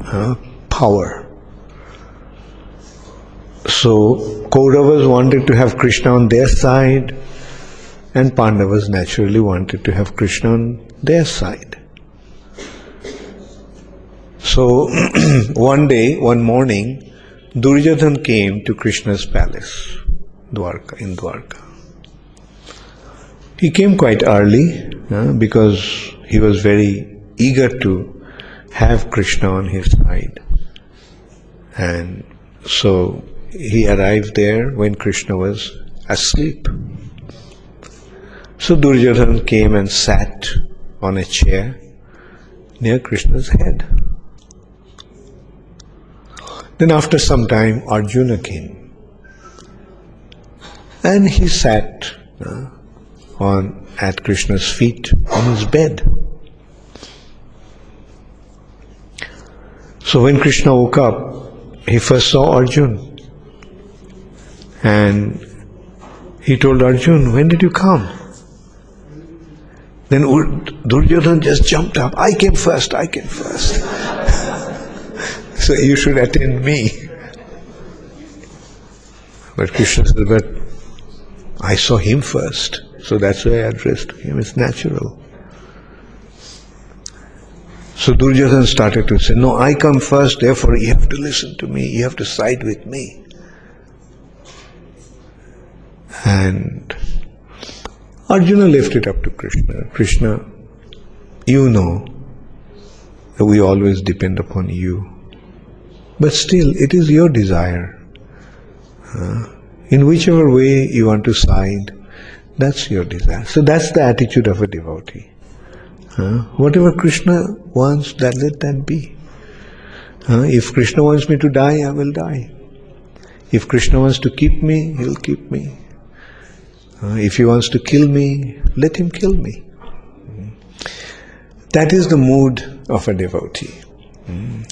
uh, power. So Kauravas wanted to have Krishna on their side, and Pandavas naturally wanted to have Krishna on their side. So one day, one morning, Duryodhan came to Krishna's palace. Dwarka, in Dwarka. He came quite early uh, because he was very eager to have Krishna on his side. And so he arrived there when Krishna was asleep. So Duryodhana came and sat on a chair near Krishna's head. Then after some time Arjuna came. And he sat uh, on at Krishna's feet on his bed. So when Krishna woke up, he first saw Arjun. And he told Arjun, When did you come? Then Duryodhan just jumped up. I came first, I came first. so you should attend me. But Krishna said, But I saw him first, so that's why I addressed him. It's natural. So Duryodhana started to say, No, I come first, therefore you have to listen to me, you have to side with me. And Arjuna left it up to Krishna. Krishna, you know that we always depend upon you. But still, it is your desire. Uh, in whichever way you want to side, that's your desire. So that's the attitude of a devotee. Uh, whatever Krishna wants, that let that be. Uh, if Krishna wants me to die, I will die. If Krishna wants to keep me, he'll keep me. If he wants to kill me, let him kill me. Hmm. That is the mood of a devotee. Hmm.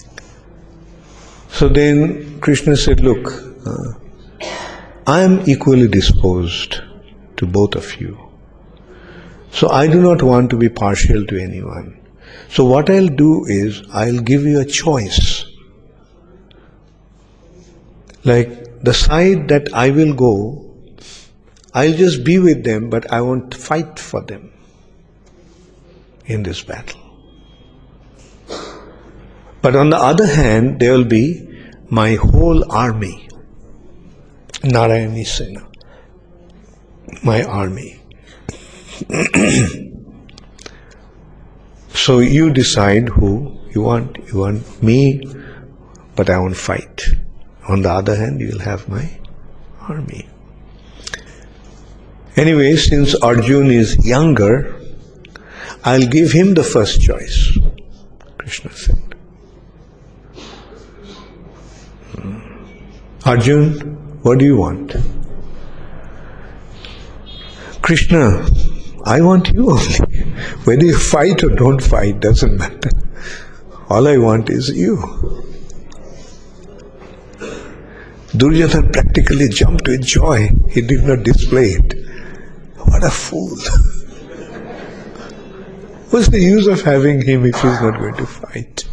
So then Krishna said, Look, I am equally disposed to both of you. So I do not want to be partial to anyone. So what I'll do is I'll give you a choice. Like the side that I will go, I'll just be with them, but I won't fight for them in this battle. But on the other hand, there will be my whole army, Narayani Sena, my army. so you decide who you want. You want me, but I won't fight. On the other hand, you'll have my army. Anyway, since Arjun is younger, I'll give him the first choice, Krishna said. Hmm. Arjun, what do you want? Krishna, I want you only. Whether you fight or don't fight doesn't matter. All I want is you. Duryodhana practically jumped with joy. He did not display it. What a fool. What's the use of having him if he's not going to fight?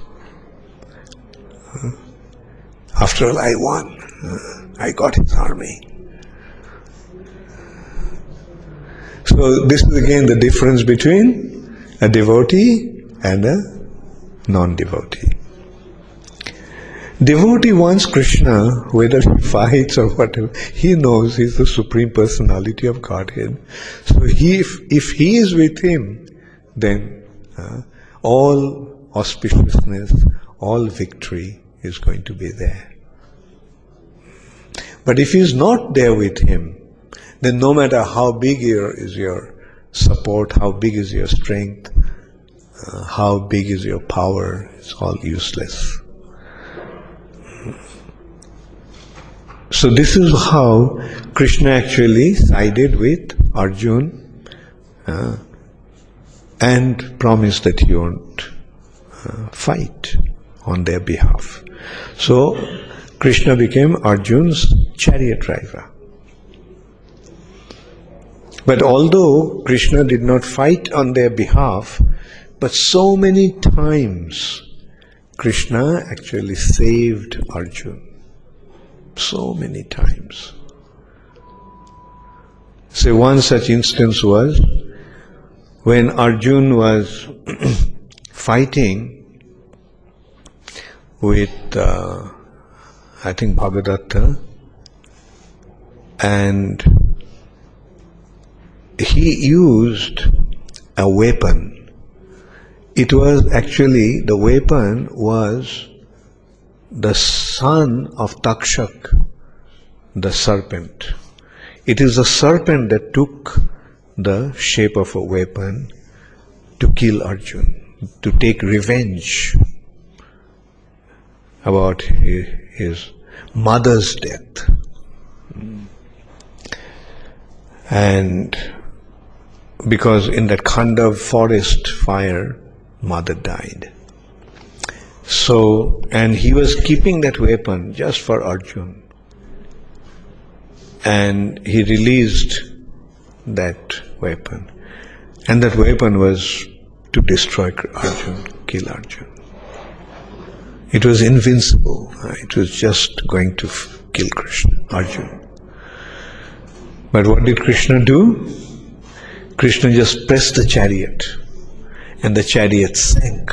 Hmm? After all, I won. I got his army. So, this is again the difference between a devotee and a non devotee. Devotee wants Krishna, whether he fights or whatever, he knows he's the Supreme Personality of Godhead. So he, if, if he is with him, then uh, all auspiciousness, all victory is going to be there. But if he is not there with him, then no matter how big your, is your support, how big is your strength, uh, how big is your power, it's all useless. So this is how Krishna actually sided with Arjun uh, and promised that he won't uh, fight on their behalf. So Krishna became Arjun's chariot driver. But although Krishna did not fight on their behalf, but so many times Krishna actually saved Arjun. So many times. So one such instance was when Arjun was fighting with, uh, I think, Bhagadatta, and he used a weapon it was actually, the weapon was the son of Takshak, the serpent. It is the serpent that took the shape of a weapon to kill Arjun, to take revenge about his mother's death. And because in that Khandav forest fire, mother died. So, and he was keeping that weapon just for Arjun. And he released that weapon. And that weapon was to destroy Arjun, kill Arjun. It was invincible. It was just going to kill Krishna, Arjuna. But what did Krishna do? Krishna just pressed the chariot and the chariot sank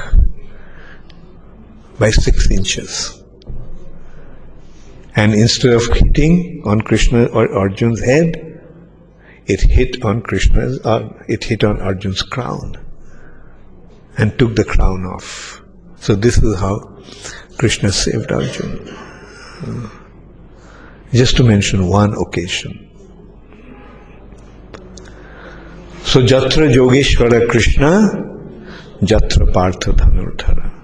by six inches. And instead of hitting on Krishna or Arjun's head, it hit on Krishna's, uh, it hit on Arjun's crown and took the crown off. So this is how Krishna saved Arjuna. Just to mention one occasion. So Jatra Yogeshwara Krishna, Jatra Partha Dhanurthara.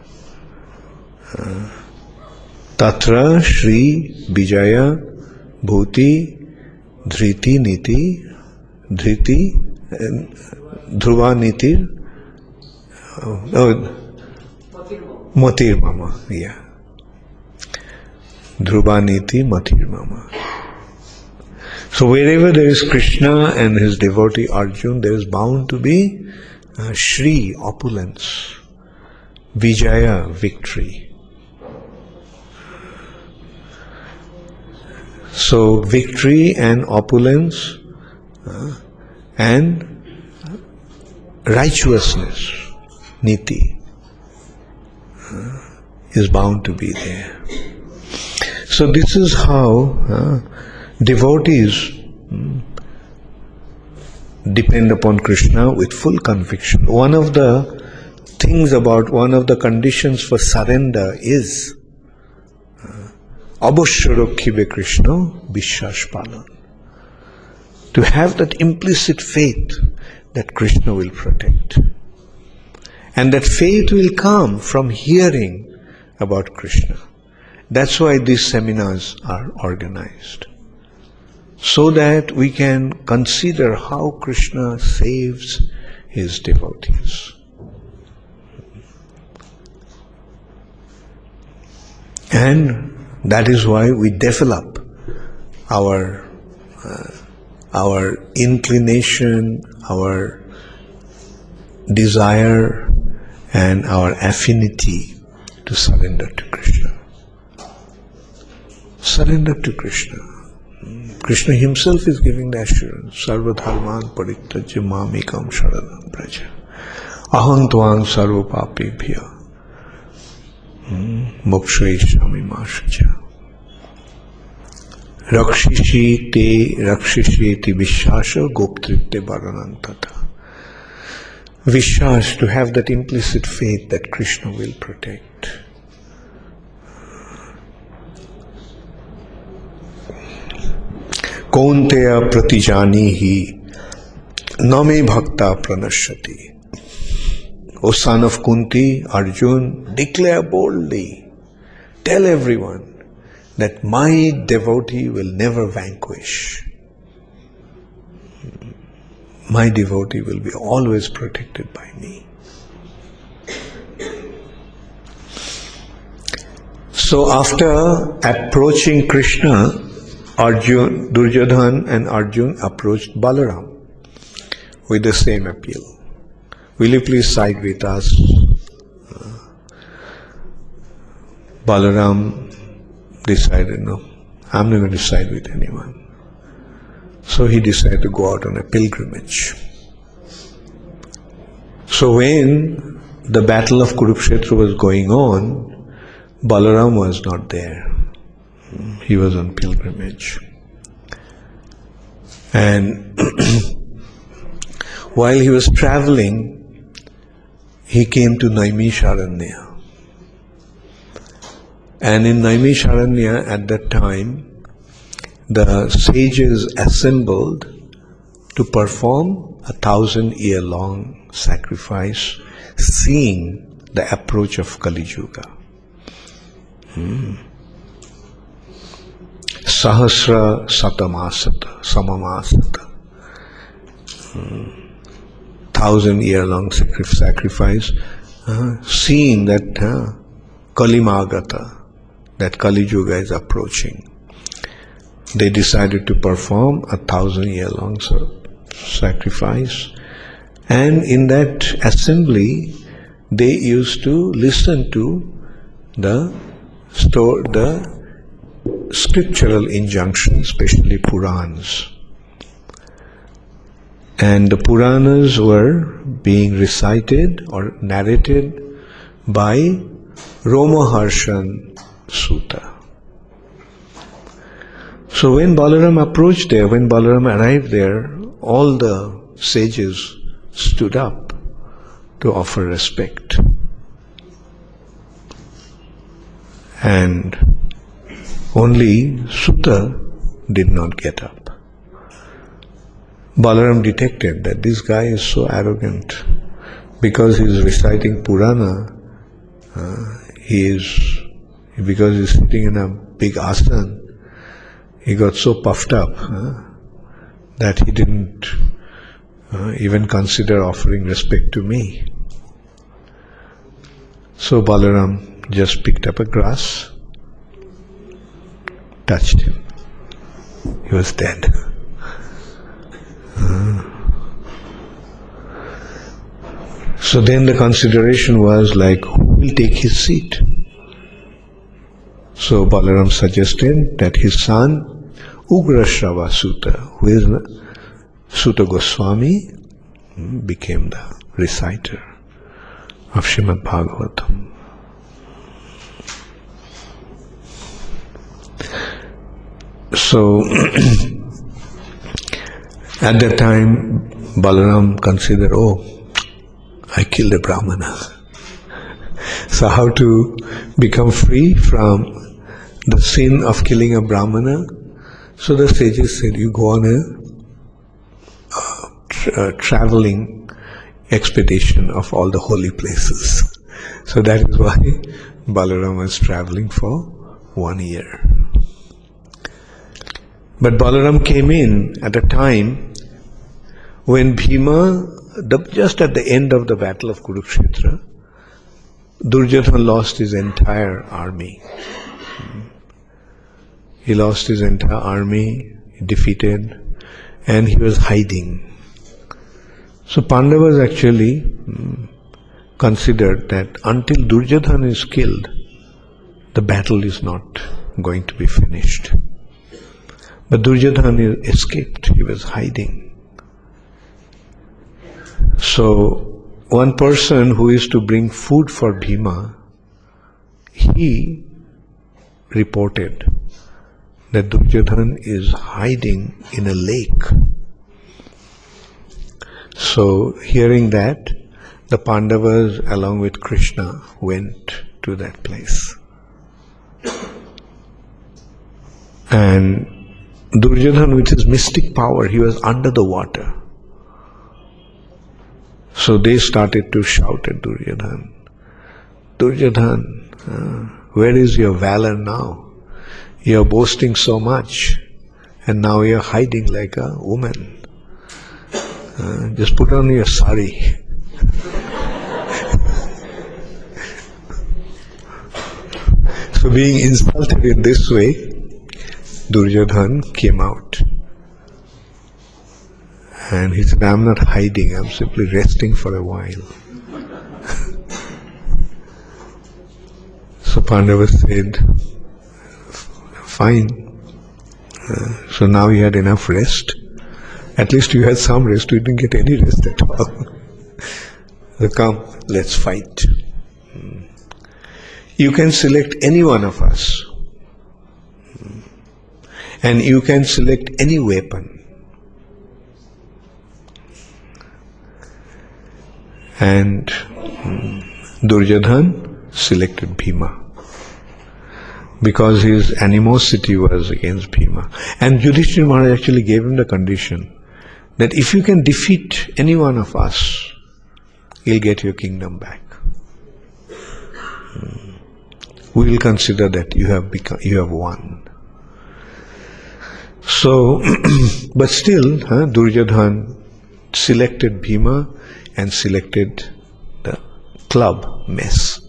Tatra Shri Vijaya Bhuti Dhriti Niti Dhriti Dhruva Niti oh, Matir Mama, yeah. Dhruva Niti Matir Mama. So wherever there is Krishna and his devotee Arjun, there is bound to be uh, Shri, opulence, Vijaya, victory. So victory and opulence uh, and righteousness, niti, uh, is bound to be there. So this is how uh, devotees hmm, depend upon Krishna with full conviction. One of the things about one of the conditions for surrender is অবশ্য রক্ষিবে কৃষ্ণ বিশ্বাস পালন to have that implicit faith that Krishna will protect. And that faith will come from hearing about Krishna. That's why these seminars are organized. So that we can consider how Krishna saves his devotees. And that is why we develop our uh, our inclination, our desire, and our affinity to surrender to Krishna. Surrender to Krishna. Krishna himself is giving the assurance, Sarva Dharman Parityajya Mamikam Sharanam Praja. Aham Tvam मोक्षयिष्यामि माँ शुचा रक्षिषी ते विश्वास गोपतृत्य वर्णनंत था विश्वास to have that implicit faith that Krishna will protect कौनतेय प्रतिजानी ही न मे भक्ता प्रणश्यति। O son of Kunti, Arjun, declare boldly, tell everyone that my devotee will never vanquish. My devotee will be always protected by me. So after approaching Krishna, Arjun, Duryodhan and Arjun approached Balaram with the same appeal. Will you please side with us? Uh, Balaram decided, no, I'm not going to side with anyone. So he decided to go out on a pilgrimage. So when the battle of Kurukshetra was going on, Balaram was not there. He was on pilgrimage. And while he was traveling, he came to Naimisharanya. And in Naimisharanya at that time, the sages assembled to perform a thousand year long sacrifice, seeing the approach of Kali Yuga. Hmm. Sahasra Satamasata, Samamasata. Hmm thousand year long sacrifice, uh, seeing that uh, Kalimagata, that Kali Yuga is approaching. They decided to perform a thousand year long sacrifice, and in that assembly, they used to listen to the store the scriptural injunctions, especially Purans. And the Puranas were being recited or narrated by Romaharshan Suta. So when Balaram approached there, when Balaram arrived there, all the sages stood up to offer respect. And only Suta did not get up. Balaram detected that this guy is so arrogant because he is reciting Purana. Uh, he is because he is sitting in a big asana. He got so puffed up uh, that he didn't uh, even consider offering respect to me. So Balaram just picked up a grass, touched him. He was dead. So then the consideration was like, who will take his seat? So Balaram suggested that his son, Ugrashrava Suta, who is Suta Goswami, became the reciter of Srimad Bhagavatam. So, at that time, Balaram considered, oh, I killed a Brahmana. So, how to become free from the sin of killing a Brahmana? So, the sages said, you go on a tra- traveling expedition of all the holy places. So, that is why Balaram was traveling for one year. But Balaram came in at a time when Bhima, just at the end of the battle of Kurukshetra, Duryodhana lost his entire army. He lost his entire army, defeated, and he was hiding. So Pandavas actually mm, considered that until Duryodhana is killed, the battle is not going to be finished. But Duryodhana escaped, he was hiding. So, one person who is to bring food for Bhima, he reported that Duryodhana is hiding in a lake. So, hearing that, the Pandavas, along with Krishna, went to that place. And Duryodhana, with his mystic power, he was under the water. So they started to shout at Duryodhana, Duryodhana, uh, where is your valor now? You're boasting so much, and now you're hiding like a woman. Uh, just put on your sari. so being insulted in this way, Duryodhan came out. And he said, I'm not hiding, I'm simply resting for a while. so Pandava said, Fine. Uh, so now you had enough rest. At least you had some rest, you didn't get any rest at all. so come, let's fight. You can select any one of us and you can select any weapon. And hmm, Duryodhan selected Bhima because his animosity was against Bhima. And Yudhishthira Maharaj actually gave him the condition that if you can defeat any one of us, you'll get your kingdom back. Hmm. We will consider that you have become, you have won. So, but still, huh, Duryodhan selected Bhima and selected the club mess.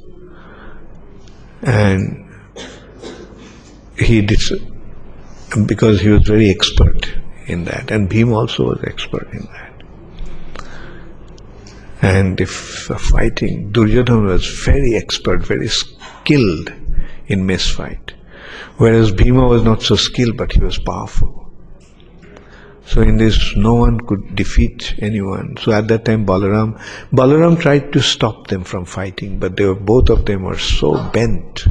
And he did because he was very expert in that, and Bhima also was expert in that. And if fighting, Duryodhana was very expert, very skilled in mess fight. Whereas Bhima was not so skilled, but he was powerful. So in this, no one could defeat anyone. So at that time, Balaram, Balaram tried to stop them from fighting, but they were, both of them were so bent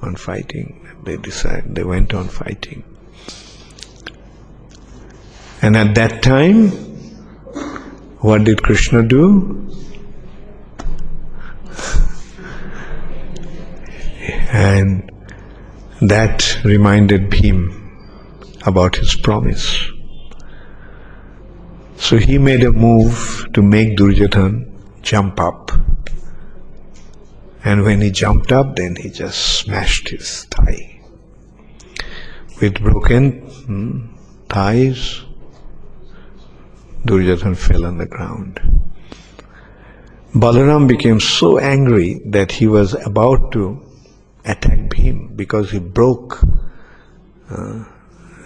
on fighting. They decided, they went on fighting. And at that time, what did Krishna do? and that reminded him about his promise. So he made a move to make Duryodhan jump up. And when he jumped up, then he just smashed his thigh. With broken hmm, thighs, Duryodhan fell on the ground. Balaram became so angry that he was about to attack him because he broke uh,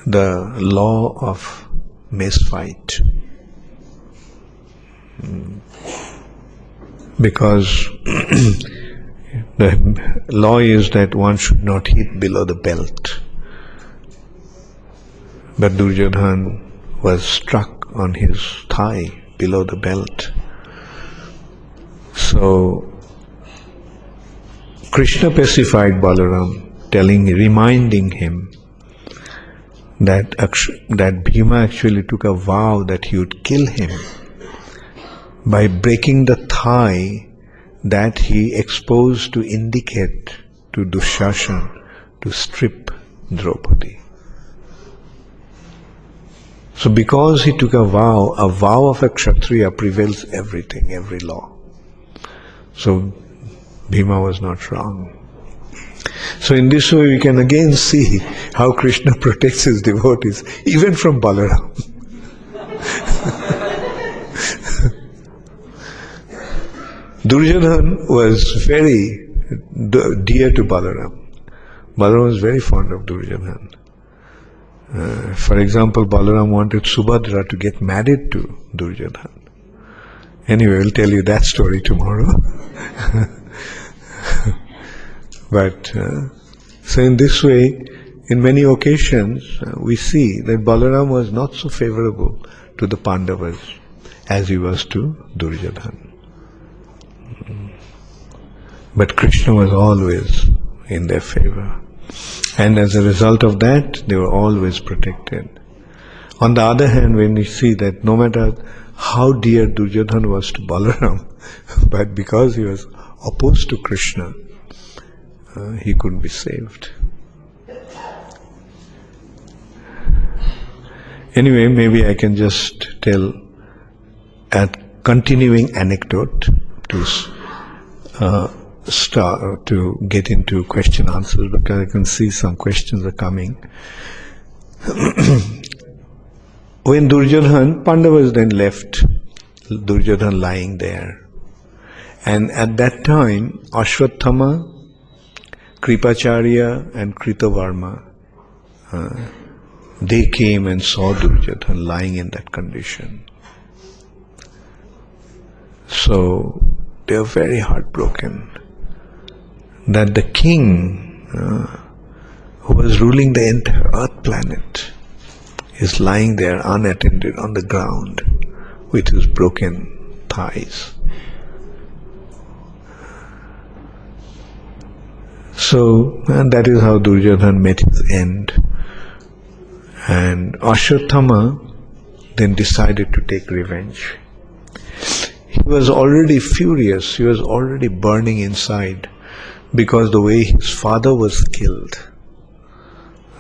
the law of mace fight. Because the law is that one should not hit below the belt. But Duryodhan was struck on his thigh below the belt. So Krishna pacified Balaram, telling, reminding him that that Bhima actually took a vow that he would kill him by breaking the thigh that he exposed to indicate to Dushashan to strip Draupadi. So because he took a vow, a vow of a Kshatriya prevails everything, every law. So Bhima was not wrong. So in this way we can again see how Krishna protects his devotees, even from Balaram. Duryodhan was very dear to Balaram. Balaram was very fond of Duryodhan. Uh, for example, Balaram wanted Subhadra to get married to Duryodhan. Anyway, we'll tell you that story tomorrow. But uh, so in this way, in many occasions, uh, we see that Balaram was not so favorable to the Pandavas as he was to Duryodhan. But Krishna was always in their favor. And as a result of that, they were always protected. On the other hand, when we see that no matter how dear Duryodhan was to Balaram, but because he was opposed to Krishna, uh, he couldn't be saved. Anyway, maybe I can just tell a continuing anecdote to uh, start to get into question answers because I can see some questions are coming. when Duryodhan, Pandavas then left Duryodhan lying there. And at that time, Ashwathama, Kripacharya, and Kritavarma, uh, they came and saw Duryodhan lying in that condition. So they are very heartbroken that the king uh, who was ruling the entire earth planet is lying there unattended on the ground with his broken thighs. So, that is how Duryodhan met his end. And Ashwatthama then decided to take revenge. He was already furious, he was already burning inside because the way his father was killed.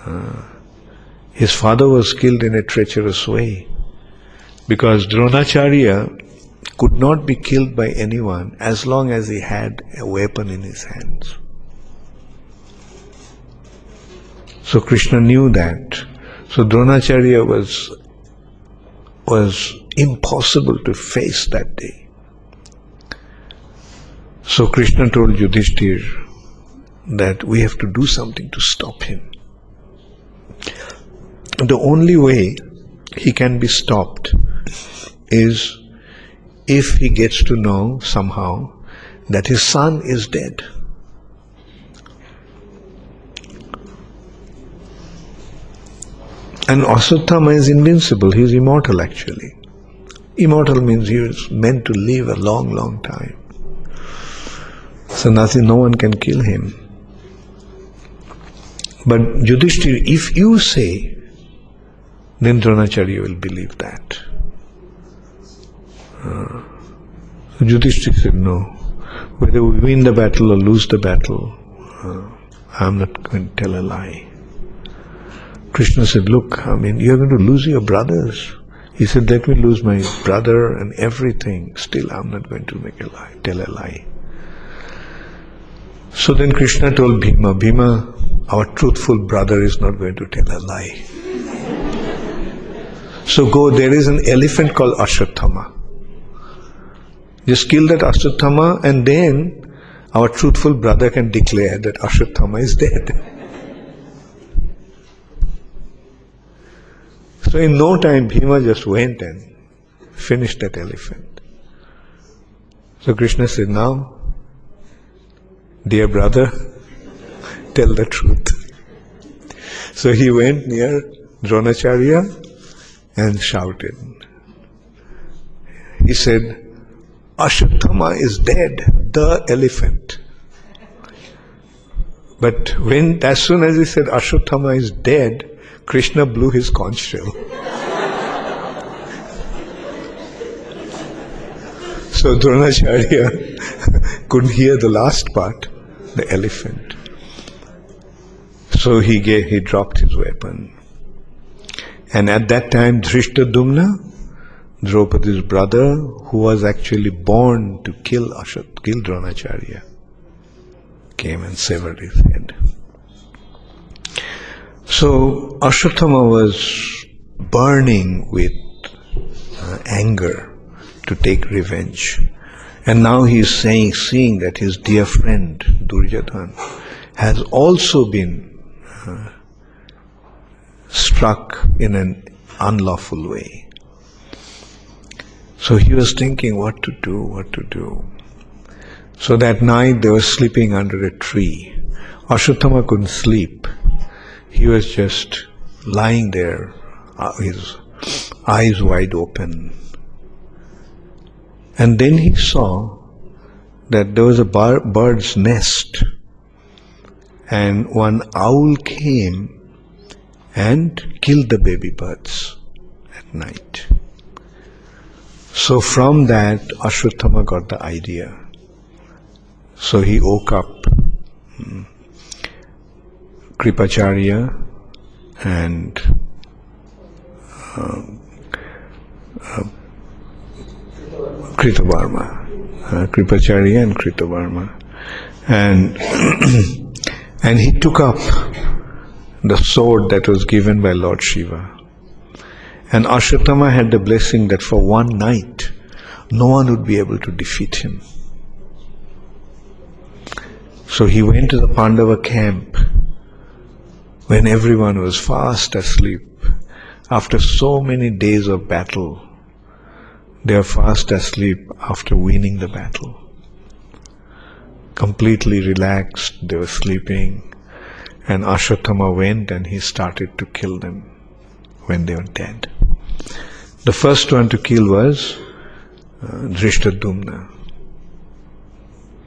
Uh, his father was killed in a treacherous way because Dronacharya could not be killed by anyone as long as he had a weapon in his hands. So Krishna knew that. So Dronacharya was was impossible to face that day. So Krishna told Yudhishthir, that we have to do something to stop him. The only way he can be stopped is if he gets to know somehow that his son is dead. And Ashwatthama is invincible, he is immortal actually. Immortal means he is meant to live a long, long time. So nothing, no one can kill him. But Yudhishthir, if you say, then Dronacharya will believe that. Uh, so Yudhishthir said, no. Whether we win the battle or lose the battle, uh, I'm not going to tell a lie. Krishna said, look, I mean, you're going to lose your brothers. He said, let me lose my brother and everything. Still, I'm not going to make a lie, tell a lie. So then Krishna told Bhima, Bhima, our truthful brother is not going to tell a lie. So go, there is an elephant called Ashwatthama. Just kill that Ashwatthama and then our truthful brother can declare that Ashwatthama is dead. So in no time, Bhima just went and finished that elephant. So Krishna said, now, dear brother, tell the truth. So he went near Dronacharya and shouted. He said, Ashwatthama is dead, the elephant. But when, as soon as he said Ashwatthama is dead, Krishna blew his conch shell. so Dronacharya couldn't hear the last part, the elephant. So he gave, he dropped his weapon. And at that time, Dhrishtadyumna, Draupadi's brother, who was actually born to kill Ashat, kill Dronacharya, came and severed his head. So Ashwatthama was burning with uh, anger to take revenge. And now he is saying, seeing that his dear friend Duryodhan has also been uh, struck in an unlawful way. So he was thinking what to do, what to do. So that night they were sleeping under a tree. Ashwatthama couldn't sleep he was just lying there, uh, his eyes wide open. And then he saw that there was a bar- bird's nest, and one owl came and killed the baby birds at night. So from that, Ashwatthama got the idea. So he woke up. Hmm, Kripacharya and uh, uh, Kritavarma, uh, Kripacharya and Kritavarma, and and he took up the sword that was given by Lord Shiva. And Ashwatthama had the blessing that for one night no one would be able to defeat him. So he went to the Pandava camp when everyone was fast asleep, after so many days of battle, they are fast asleep after winning the battle. Completely relaxed, they were sleeping, and Ashwatthama went and he started to kill them when they were dead. The first one to kill was uh, Dhrishtadyumna.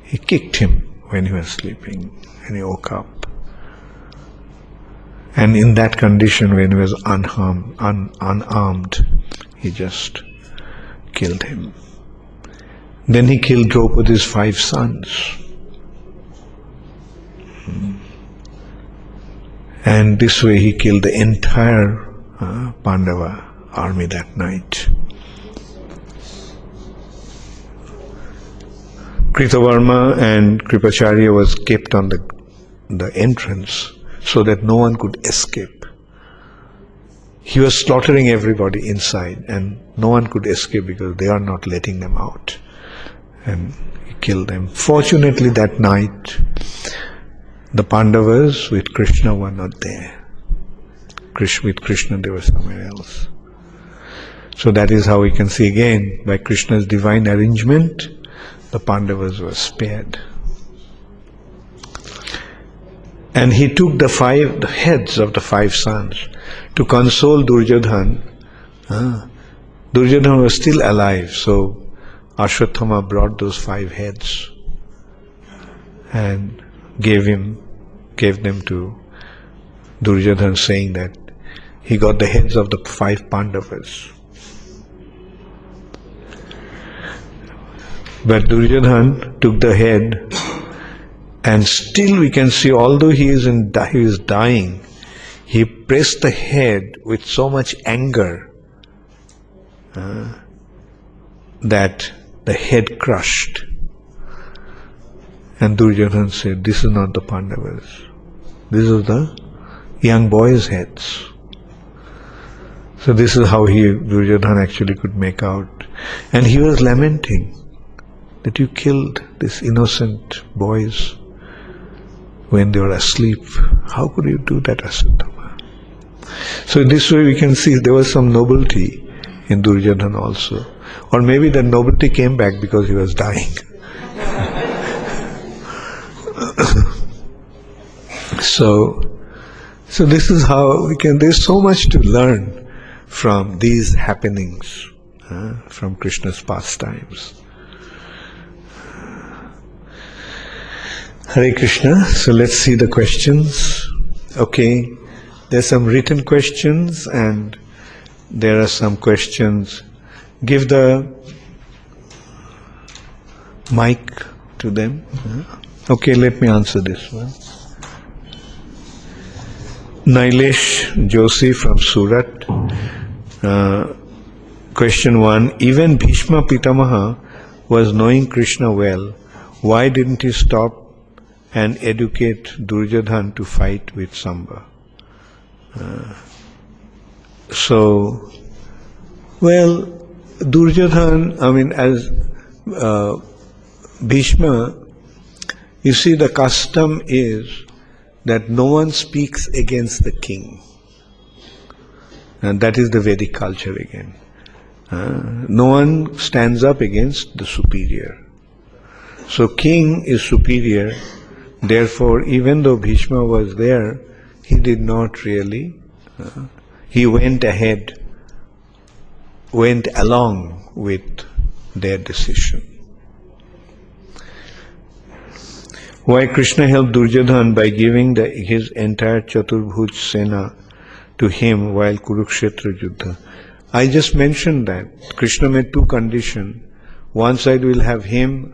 He kicked him when he was sleeping and he woke up. And in that condition, when he was unharmed, un, unarmed, he just killed him. Then he killed Draupadi's five sons. And this way he killed the entire uh, Pandava army that night. Kritavarma and Kripacharya was kept on the, the entrance so that no one could escape. He was slaughtering everybody inside, and no one could escape because they are not letting them out. And he killed them. Fortunately, that night, the Pandavas with Krishna were not there. With Krishna, they were somewhere else. So that is how we can see again, by Krishna's divine arrangement, the Pandavas were spared. And he took the five the heads of the five sons to console Duryodhan. Ah, Duryodhan was still alive, so Ashwatthama brought those five heads and gave him gave them to Duryodhan saying that he got the heads of the five Pandavas. But Duryodhan took the head and still we can see although he is in he is dying, he pressed the head with so much anger uh, that the head crushed. And Duryodhan said, This is not the Pandavas. This is the young boys' heads. So this is how he Duryodhan actually could make out. And he was lamenting that you killed these innocent boys when they were asleep. How could you do that, Ashwatthama? So in this way we can see there was some nobility in Duryodhan also. Or maybe the nobility came back because he was dying. so so this is how we can there's so much to learn from these happenings uh, from Krishna's pastimes. Hare Krishna. So let's see the questions. Okay, there's some written questions and there are some questions. Give the mic to them. Okay, let me answer this one. Nilesh Joshi from Surat. Uh, question one Even Bhishma Pitamaha was knowing Krishna well. Why didn't he stop and educate Duryodhan to fight with Samba. Uh, so, well, Duryodhan, I mean, as uh, Bhishma, you see, the custom is that no one speaks against the king. And that is the Vedic culture again. Uh, no one stands up against the superior. So, king is superior Therefore, even though Bhishma was there, he did not really, uh, he went ahead, went along with their decision. Why Krishna helped Duryodhan by giving the, his entire Chaturbhuj Sena to him while Kurukshetra Yuddha. I just mentioned that. Krishna made two conditions. One side will have him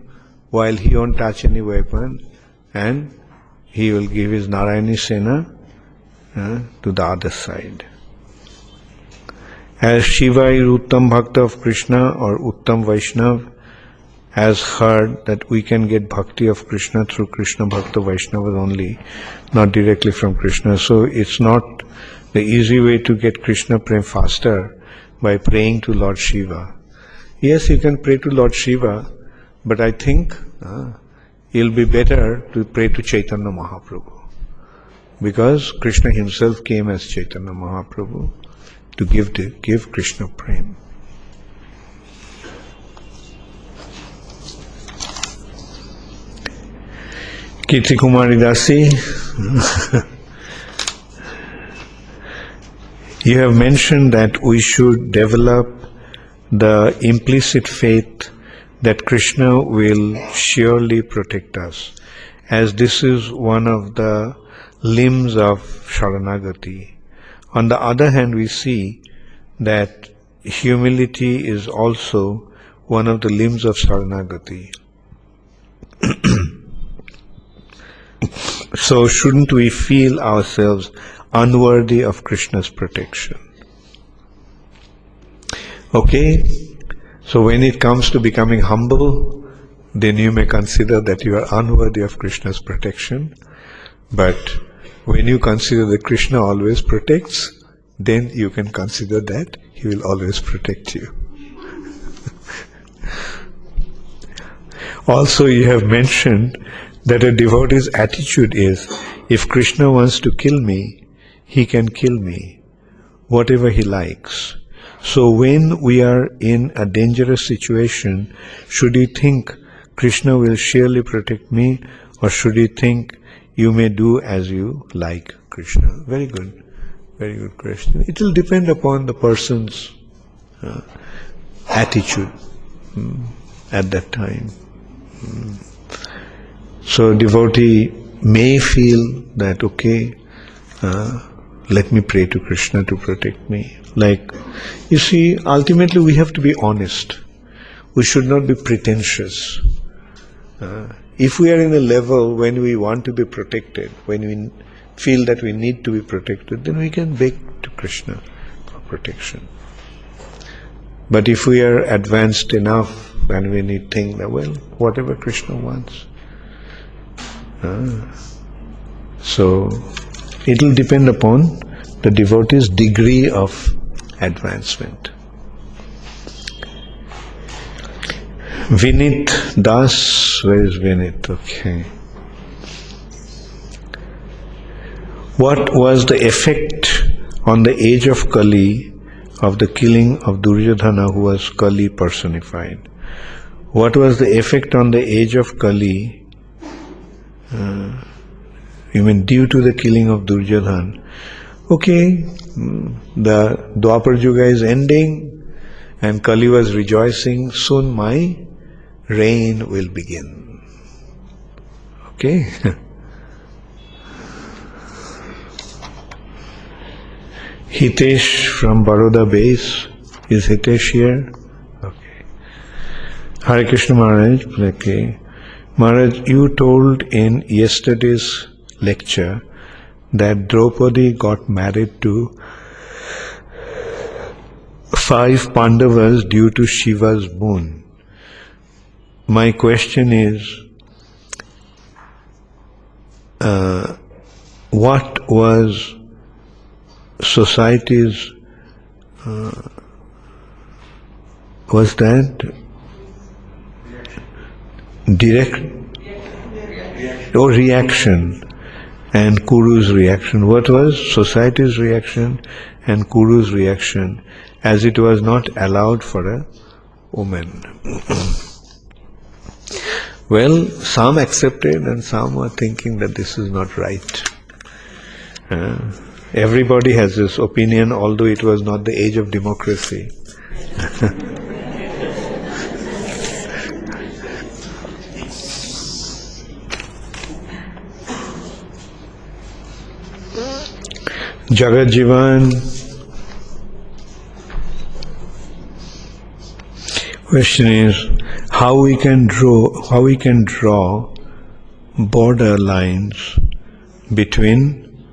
while he won't touch any weapon, and he will give his Narayani Sena uh, to the other side. As Shiva is Uttam Bhakta of Krishna or Uttam Vaishnav has heard that we can get bhakti of Krishna through Krishna Bhakta Vaishnava only, not directly from Krishna. So it's not the easy way to get Krishna prem faster by praying to Lord Shiva. Yes, you can pray to Lord Shiva, but I think uh, it'll be better to pray to Chaitanya Mahaprabhu. Because Krishna himself came as Chaitanya Mahaprabhu to give, the, give Krishna prem. Kirti Kumari Dasi, you have mentioned that we should develop the implicit faith that Krishna will surely protect us, as this is one of the limbs of Sharanagati. On the other hand, we see that humility is also one of the limbs of Sharanagati. so, shouldn't we feel ourselves unworthy of Krishna's protection? Okay, so when it comes to becoming humble, then you may consider that you are unworthy of Krishna's protection. But when you consider that Krishna always protects, then you can consider that he will always protect you. also, you have mentioned that a devotee's attitude is if Krishna wants to kill me, he can kill me, whatever he likes. So when we are in a dangerous situation, should we think Krishna will surely protect me or should we think you may do as you like, Krishna. Very good. Very good question. It will depend upon the person's uh, attitude mm, at that time. Mm. So devotee may feel that okay, uh, let me pray to Krishna to protect me. Like, you see, ultimately we have to be honest. We should not be pretentious. Uh, if we are in a level when we want to be protected, when we feel that we need to be protected, then we can beg to Krishna for protection. But if we are advanced enough and we need think that, well, whatever Krishna wants. Uh, so it will depend upon the devotee's degree of advancement. Vinit Das, where is Vinit? Okay. What was the effect on the age of Kali of the killing of Duryodhana, who was Kali personified? What was the effect on the age of Kali? Uh, you mean due to the killing of Duryodhana? Okay, mm, the Dwapar Yuga is ending and Kali was rejoicing. Soon my reign will begin. Okay? Hitesh from Baroda base. Is Hitesh here? Okay. Hare Krishna Maharaj. Okay. Maharaj, you told in yesterday's lecture that Draupadi got married to five Pandavas due to Shiva's boon. My question is uh, what was society's uh, was that? Direct or reaction and Kuru's reaction. What was society's reaction and Kuru's reaction as it was not allowed for a woman? well, some accepted and some were thinking that this is not right. Uh, everybody has this opinion, although it was not the age of democracy. Jivan. Question is how we can draw how we can draw border lines between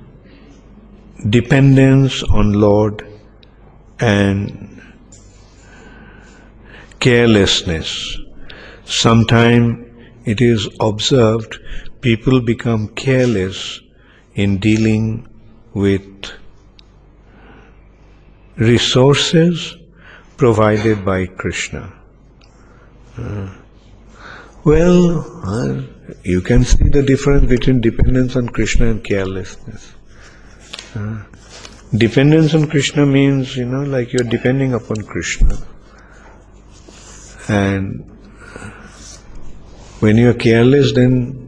dependence on Lord and carelessness. Sometimes it is observed people become careless in dealing with resources provided by Krishna. Uh, well, uh, you can see the difference between dependence on Krishna and carelessness. Uh, dependence on Krishna means, you know, like you're depending upon Krishna. And when you're careless, then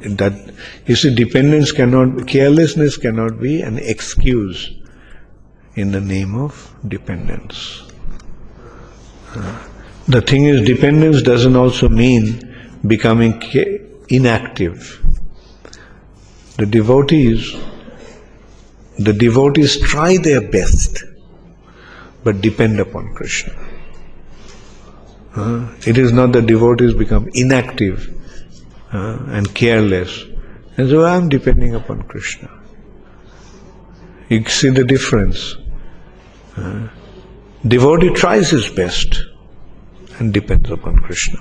that you see dependence cannot carelessness cannot be an excuse in the name of dependence. Uh, the thing is dependence doesn't also mean becoming inactive. The devotees the devotees try their best but depend upon krishna. Uh, it is not that devotees become inactive uh, and careless. And so I am depending upon Krishna. You see the difference. Uh, devotee tries his best and depends upon Krishna.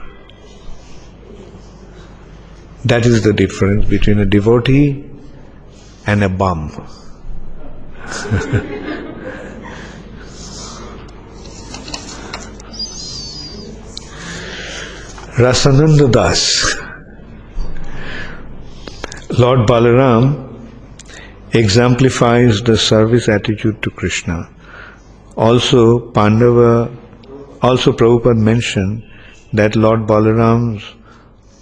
That is the difference between a devotee and a bum. Rasananda Das Lord Balaram exemplifies the service attitude to Krishna. Also, Pandava, also Prabhupada mentioned that Lord Balaram's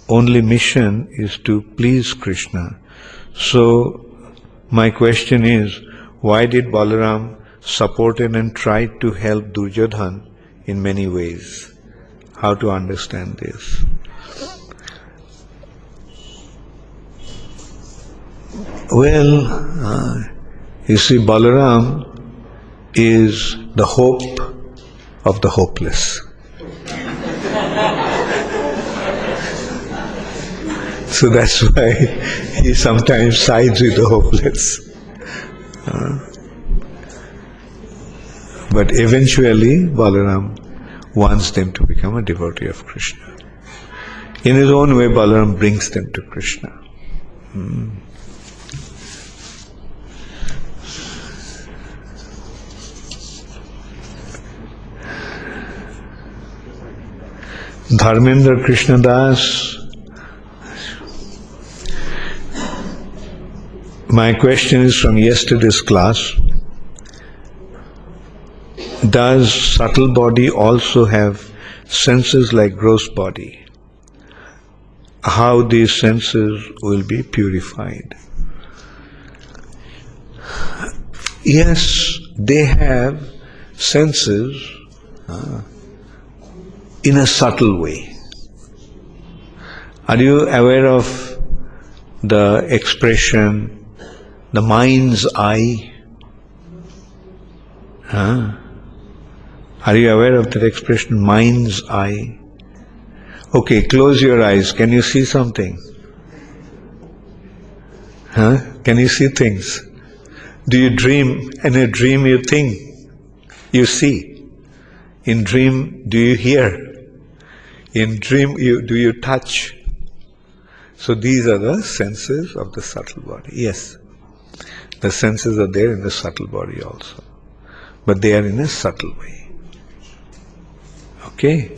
only mission is to please Krishna. So, my question is, why did Balaram supported and try to help Duryodhan in many ways? How to understand this? Well, uh, you see, Balaram is the hope of the hopeless. so that's why he sometimes sides with the hopeless. Uh, but eventually, Balaram wants them to become a devotee of Krishna. In his own way, Balaram brings them to Krishna. Hmm. Dharmendra Krishna Das. My question is from yesterday's class. Does subtle body also have senses like gross body? How these senses will be purified? Yes, they have senses. Uh, in a subtle way. Are you aware of the expression, the mind's eye? Huh? Are you aware of that expression, mind's eye? Okay, close your eyes. Can you see something? Huh? Can you see things? Do you dream? In a dream, you think, you see. In dream, do you hear? In dream, you, do you touch? So these are the senses of the subtle body. Yes, the senses are there in the subtle body also, but they are in a subtle way. Okay?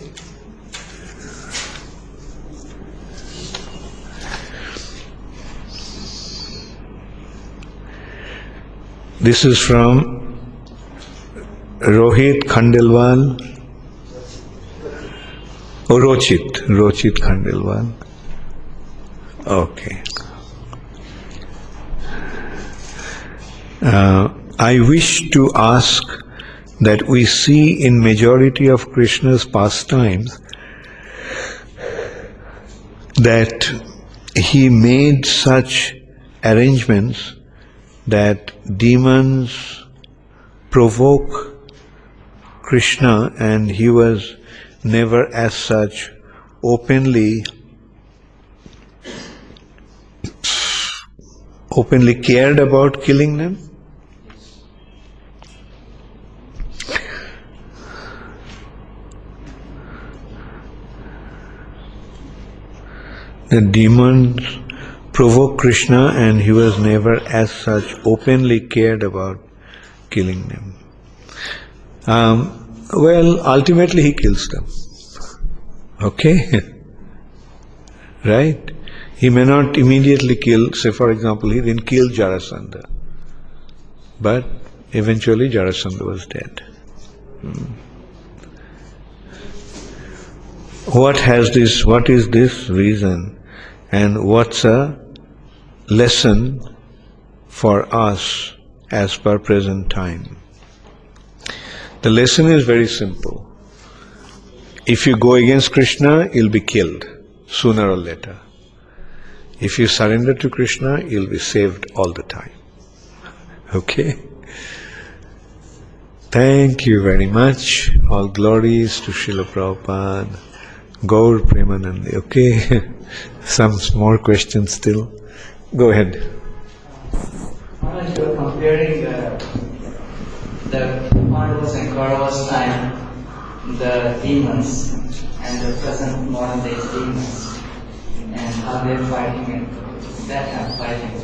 This is from Rohit Khandelwal Oh, Rochit, Rochit Khandelwal. Okay. Uh, I wish to ask that we see in majority of Krishna's pastimes that he made such arrangements that demons provoke Krishna and he was never as such openly openly cared about killing them? The demons provoked Krishna and he was never as such openly cared about killing them. Um, well, ultimately he kills them. Okay? right? He may not immediately kill, say for example, he didn't kill Jarasandha. But eventually Jarasandha was dead. Hmm. What has this, what is this reason? And what's a lesson for us as per present time? The lesson is very simple. If you go against Krishna, you'll be killed sooner or later. If you surrender to Krishna, you'll be saved all the time. Okay? Thank you very much. All glories to Srila Prabhupada. Gaur Premanandi. Okay? Some more questions still. Go ahead. you're comparing uh, the Pandavas and Kauravas time, the demons and the present modern day demons and how they're fighting and that kind of fighting.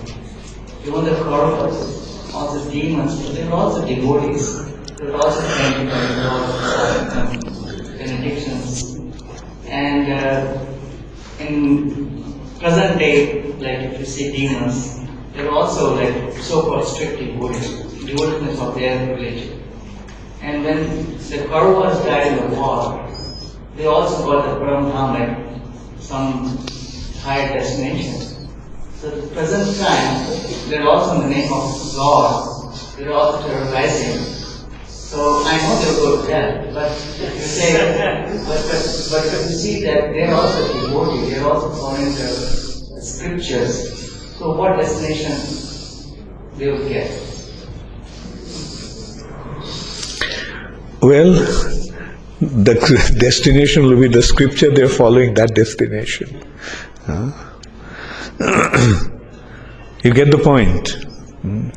Even the Kauravas, the demons, but they're also devotees. They're also trying to control benedictions. And uh, in present day, like if you see demons, they're also like so-called strict devotees devotees of their religion. And when the Kauravas died in the war, they also got the Param Dham, like some higher destination. So at the present time, they're also in the name of God, they're also terrorizing. So I know they'll go to hell, but you say, but, but, but you see that they're also devoted, they're also following the scriptures. So what destination they will get? Well, the destination will be the scripture, they're following that destination. You get the point. Hmm?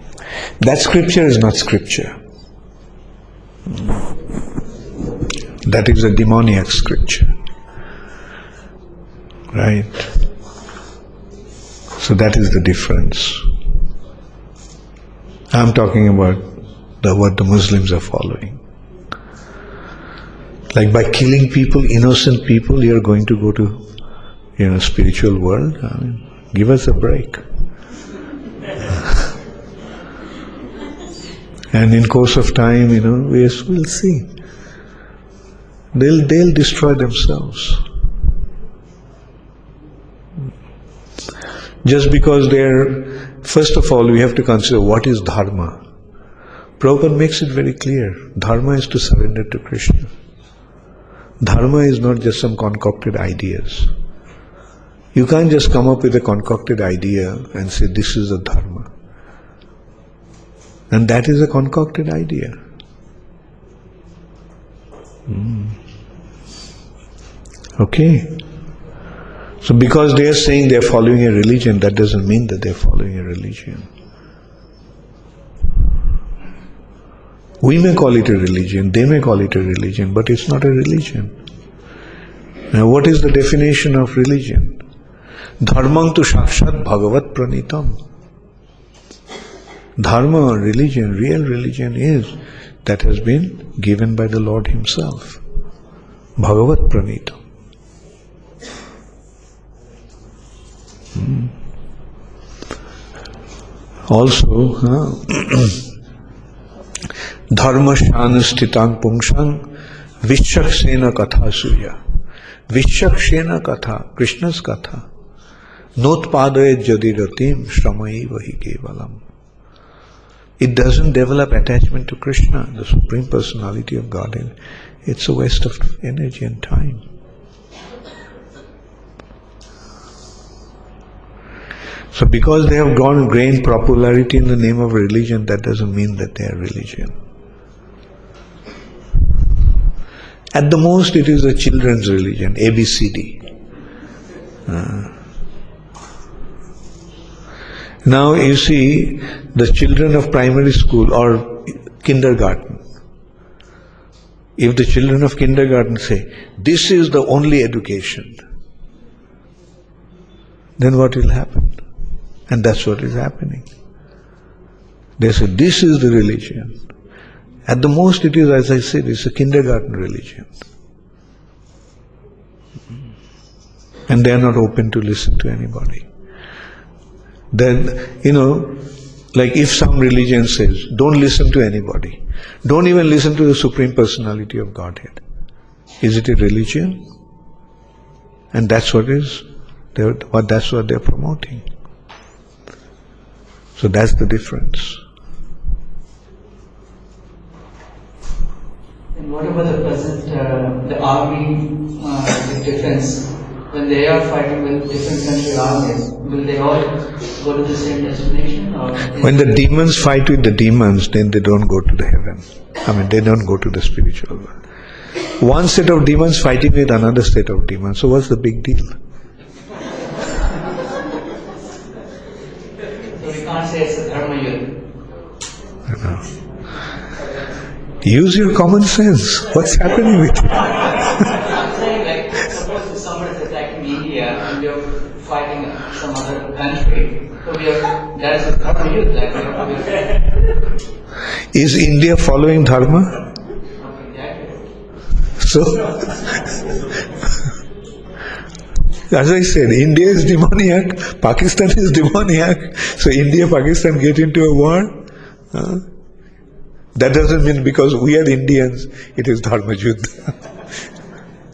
That scripture is not scripture. That is a demoniac scripture. Right? So that is the difference. I'm talking about the, what the Muslims are following. Like by killing people, innocent people, you're going to go to, you know, spiritual world. I mean, give us a break. and in course of time, you know, we will see. They'll they'll destroy themselves. Just because they're first of all we have to consider what is dharma. Prabhupada makes it very clear. Dharma is to surrender to Krishna. Dharma is not just some concocted ideas. You can't just come up with a concocted idea and say this is a dharma. And that is a concocted idea. Mm. Okay. So because they are saying they are following a religion, that doesn't mean that they are following a religion. We may call it a religion, they may call it a religion, but it's not a religion. Now, what is the definition of religion? Dharmang tu shakshat bhagavat pranitam. Dharma, religion, real religion is that has been given by the Lord Himself. Bhagavat pranitam. Hmm. Also, huh? धर्म शान स्थितांग पुंसंग विश्वक सेना कथा सूर्य विश्वक सेना कथा कृष्णस कथा नोत्पाद जदि रतिम समय वही केवलम। It doesn't develop attachment to Krishna the supreme personality of god in it's a waste of energy and time So, because they have gone gained popularity in the name of religion, that doesn't mean that they are religion. At the most, it is a children's religion, ABCD. Uh. Now you see the children of primary school or kindergarten. If the children of kindergarten say, this is the only education, then what will happen? And that's what is happening. They say, this is the religion. At the most, it is, as I said, it's a kindergarten religion. And they are not open to listen to anybody. Then, you know, like if some religion says, don't listen to anybody, don't even listen to the Supreme Personality of Godhead. Is it a religion? And that's what is, what that's what they're promoting. So that's the difference. And what about the present, uh, the army, uh, the defense? When they are fighting with different country armies, will they all go to the same destination? Or when the demons fight with the demons, then they don't go to the heaven. I mean, they don't go to the spiritual world. One set of demons fighting with another set of demons. So what's the big deal? So we can't say it's a dharma yuddha. Use your common sense. What's happening with you? Like, suppose if somebody is attacking India and are fighting some other country, is India following dharma? So, as I said, India is demoniac, Pakistan is demoniac. So India, Pakistan get into a war. That doesn't mean because we are Indians, it is Dharma Yuddha.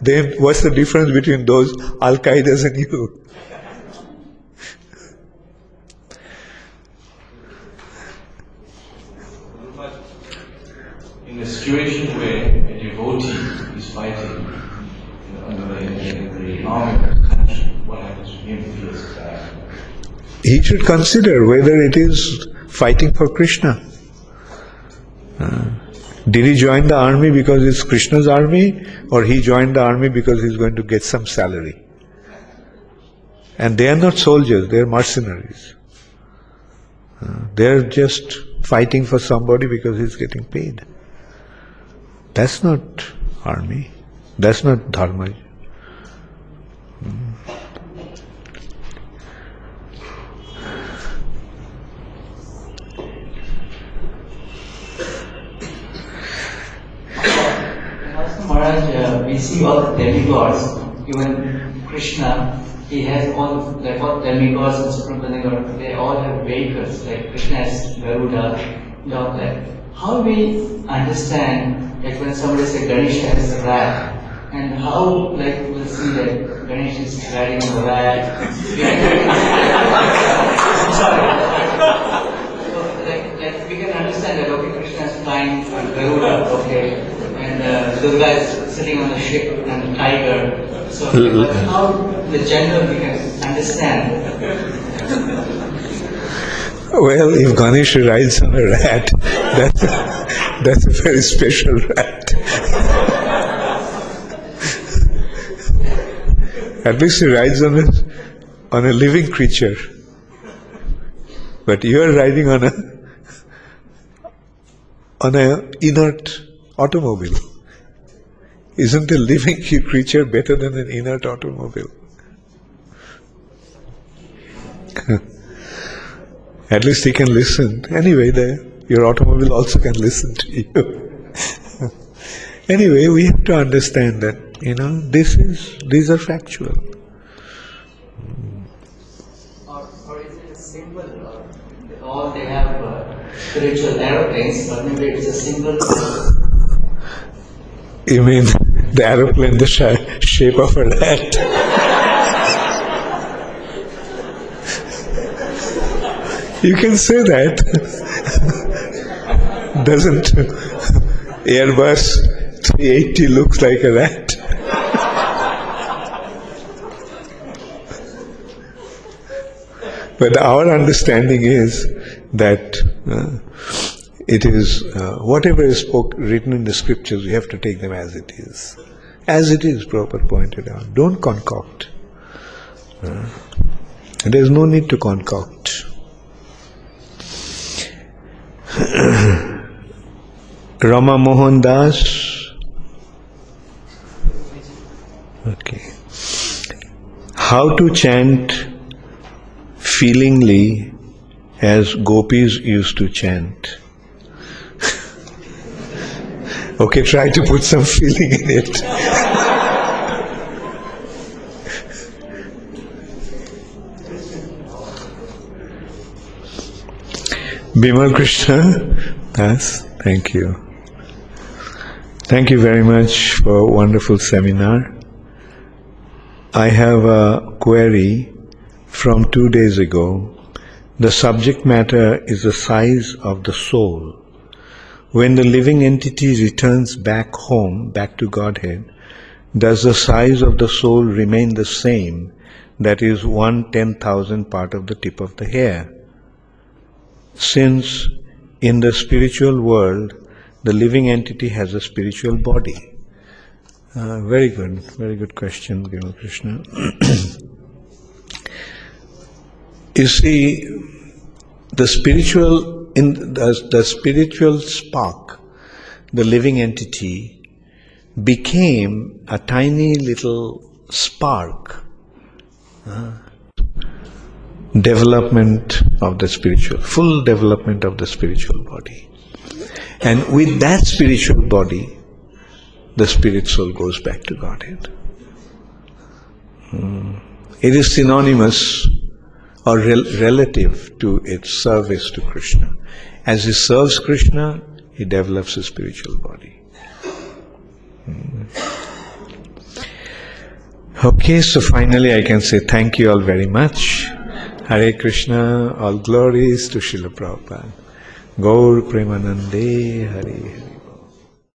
then what's the difference between those Al Qaeda's and you? In a situation where a devotee is fighting under the army of the country, what happens to him if he is He should consider whether it is fighting for Krishna. Did he join the army because it's Krishna's army, or he joined the army because he's going to get some salary? And they are not soldiers, they are mercenaries. Uh, they are just fighting for somebody because he's getting paid. That's not army. That's not dharma. Also, Maharaj, uh, we see all the demigods, even Krishna, he has all, like all demigods and demigods, they all have vehicles, like Krishna has Garuda, dog like. How we understand, like when somebody says Ganesha has a rat, and how, like, we'll see that Ganesha is riding on the rat. Sorry. So, like, like we can understand that okay, Krishna is flying on Garuda, okay, and uh, Durga is sitting on the ship and the tiger. So how the general we can understand. Well, if Ganesh rides on a rat, that's a, that's a very special rat. At least he rides on a, on a living creature. But you are riding on a on a inert automobile. Isn't a living creature better than an inert automobile? At least he can listen. Anyway, the, your automobile also can listen to you. anyway, we have to understand that you know this is these are factual. Or, or is it a symbol? Uh, all they have uh, spiritual aeroplanes, but maybe it's a symbol. You mean the aeroplane, the sh- shape of a rat? you can say that. Doesn't Airbus 380 looks like a rat? But our understanding is that uh, it is uh, whatever is spoke, written in the scriptures, we have to take them as it is. As it is, Prabhupada pointed out. Don't concoct. Uh, there is no need to concoct. Rama Mohan Das. Okay. How to chant feelingly as gopis used to chant. Okay, try to put some feeling in it. Bimal Krishna, yes, thank you. Thank you very much for a wonderful seminar. I have a query from two days ago. The subject matter is the size of the soul. When the living entity returns back home, back to Godhead, does the size of the soul remain the same? That is one ten thousand part of the tip of the hair. Since in the spiritual world, the living entity has a spiritual body. Uh, very good, very good question, Bimal Krishna. you see, the spiritual in the, the spiritual spark, the living entity, became a tiny little spark. uh, development of the spiritual, full development of the spiritual body. And with that spiritual body, the spirit soul goes back to Godhead. Hmm. It is synonymous or rel- relative to its service to Krishna. As he serves Krishna, he develops his spiritual body. Hmm. Okay, so finally I can say thank you all very much. Hare Krishna, all glories to Srila Prabhupada. Gaur Premanande Hare Hare.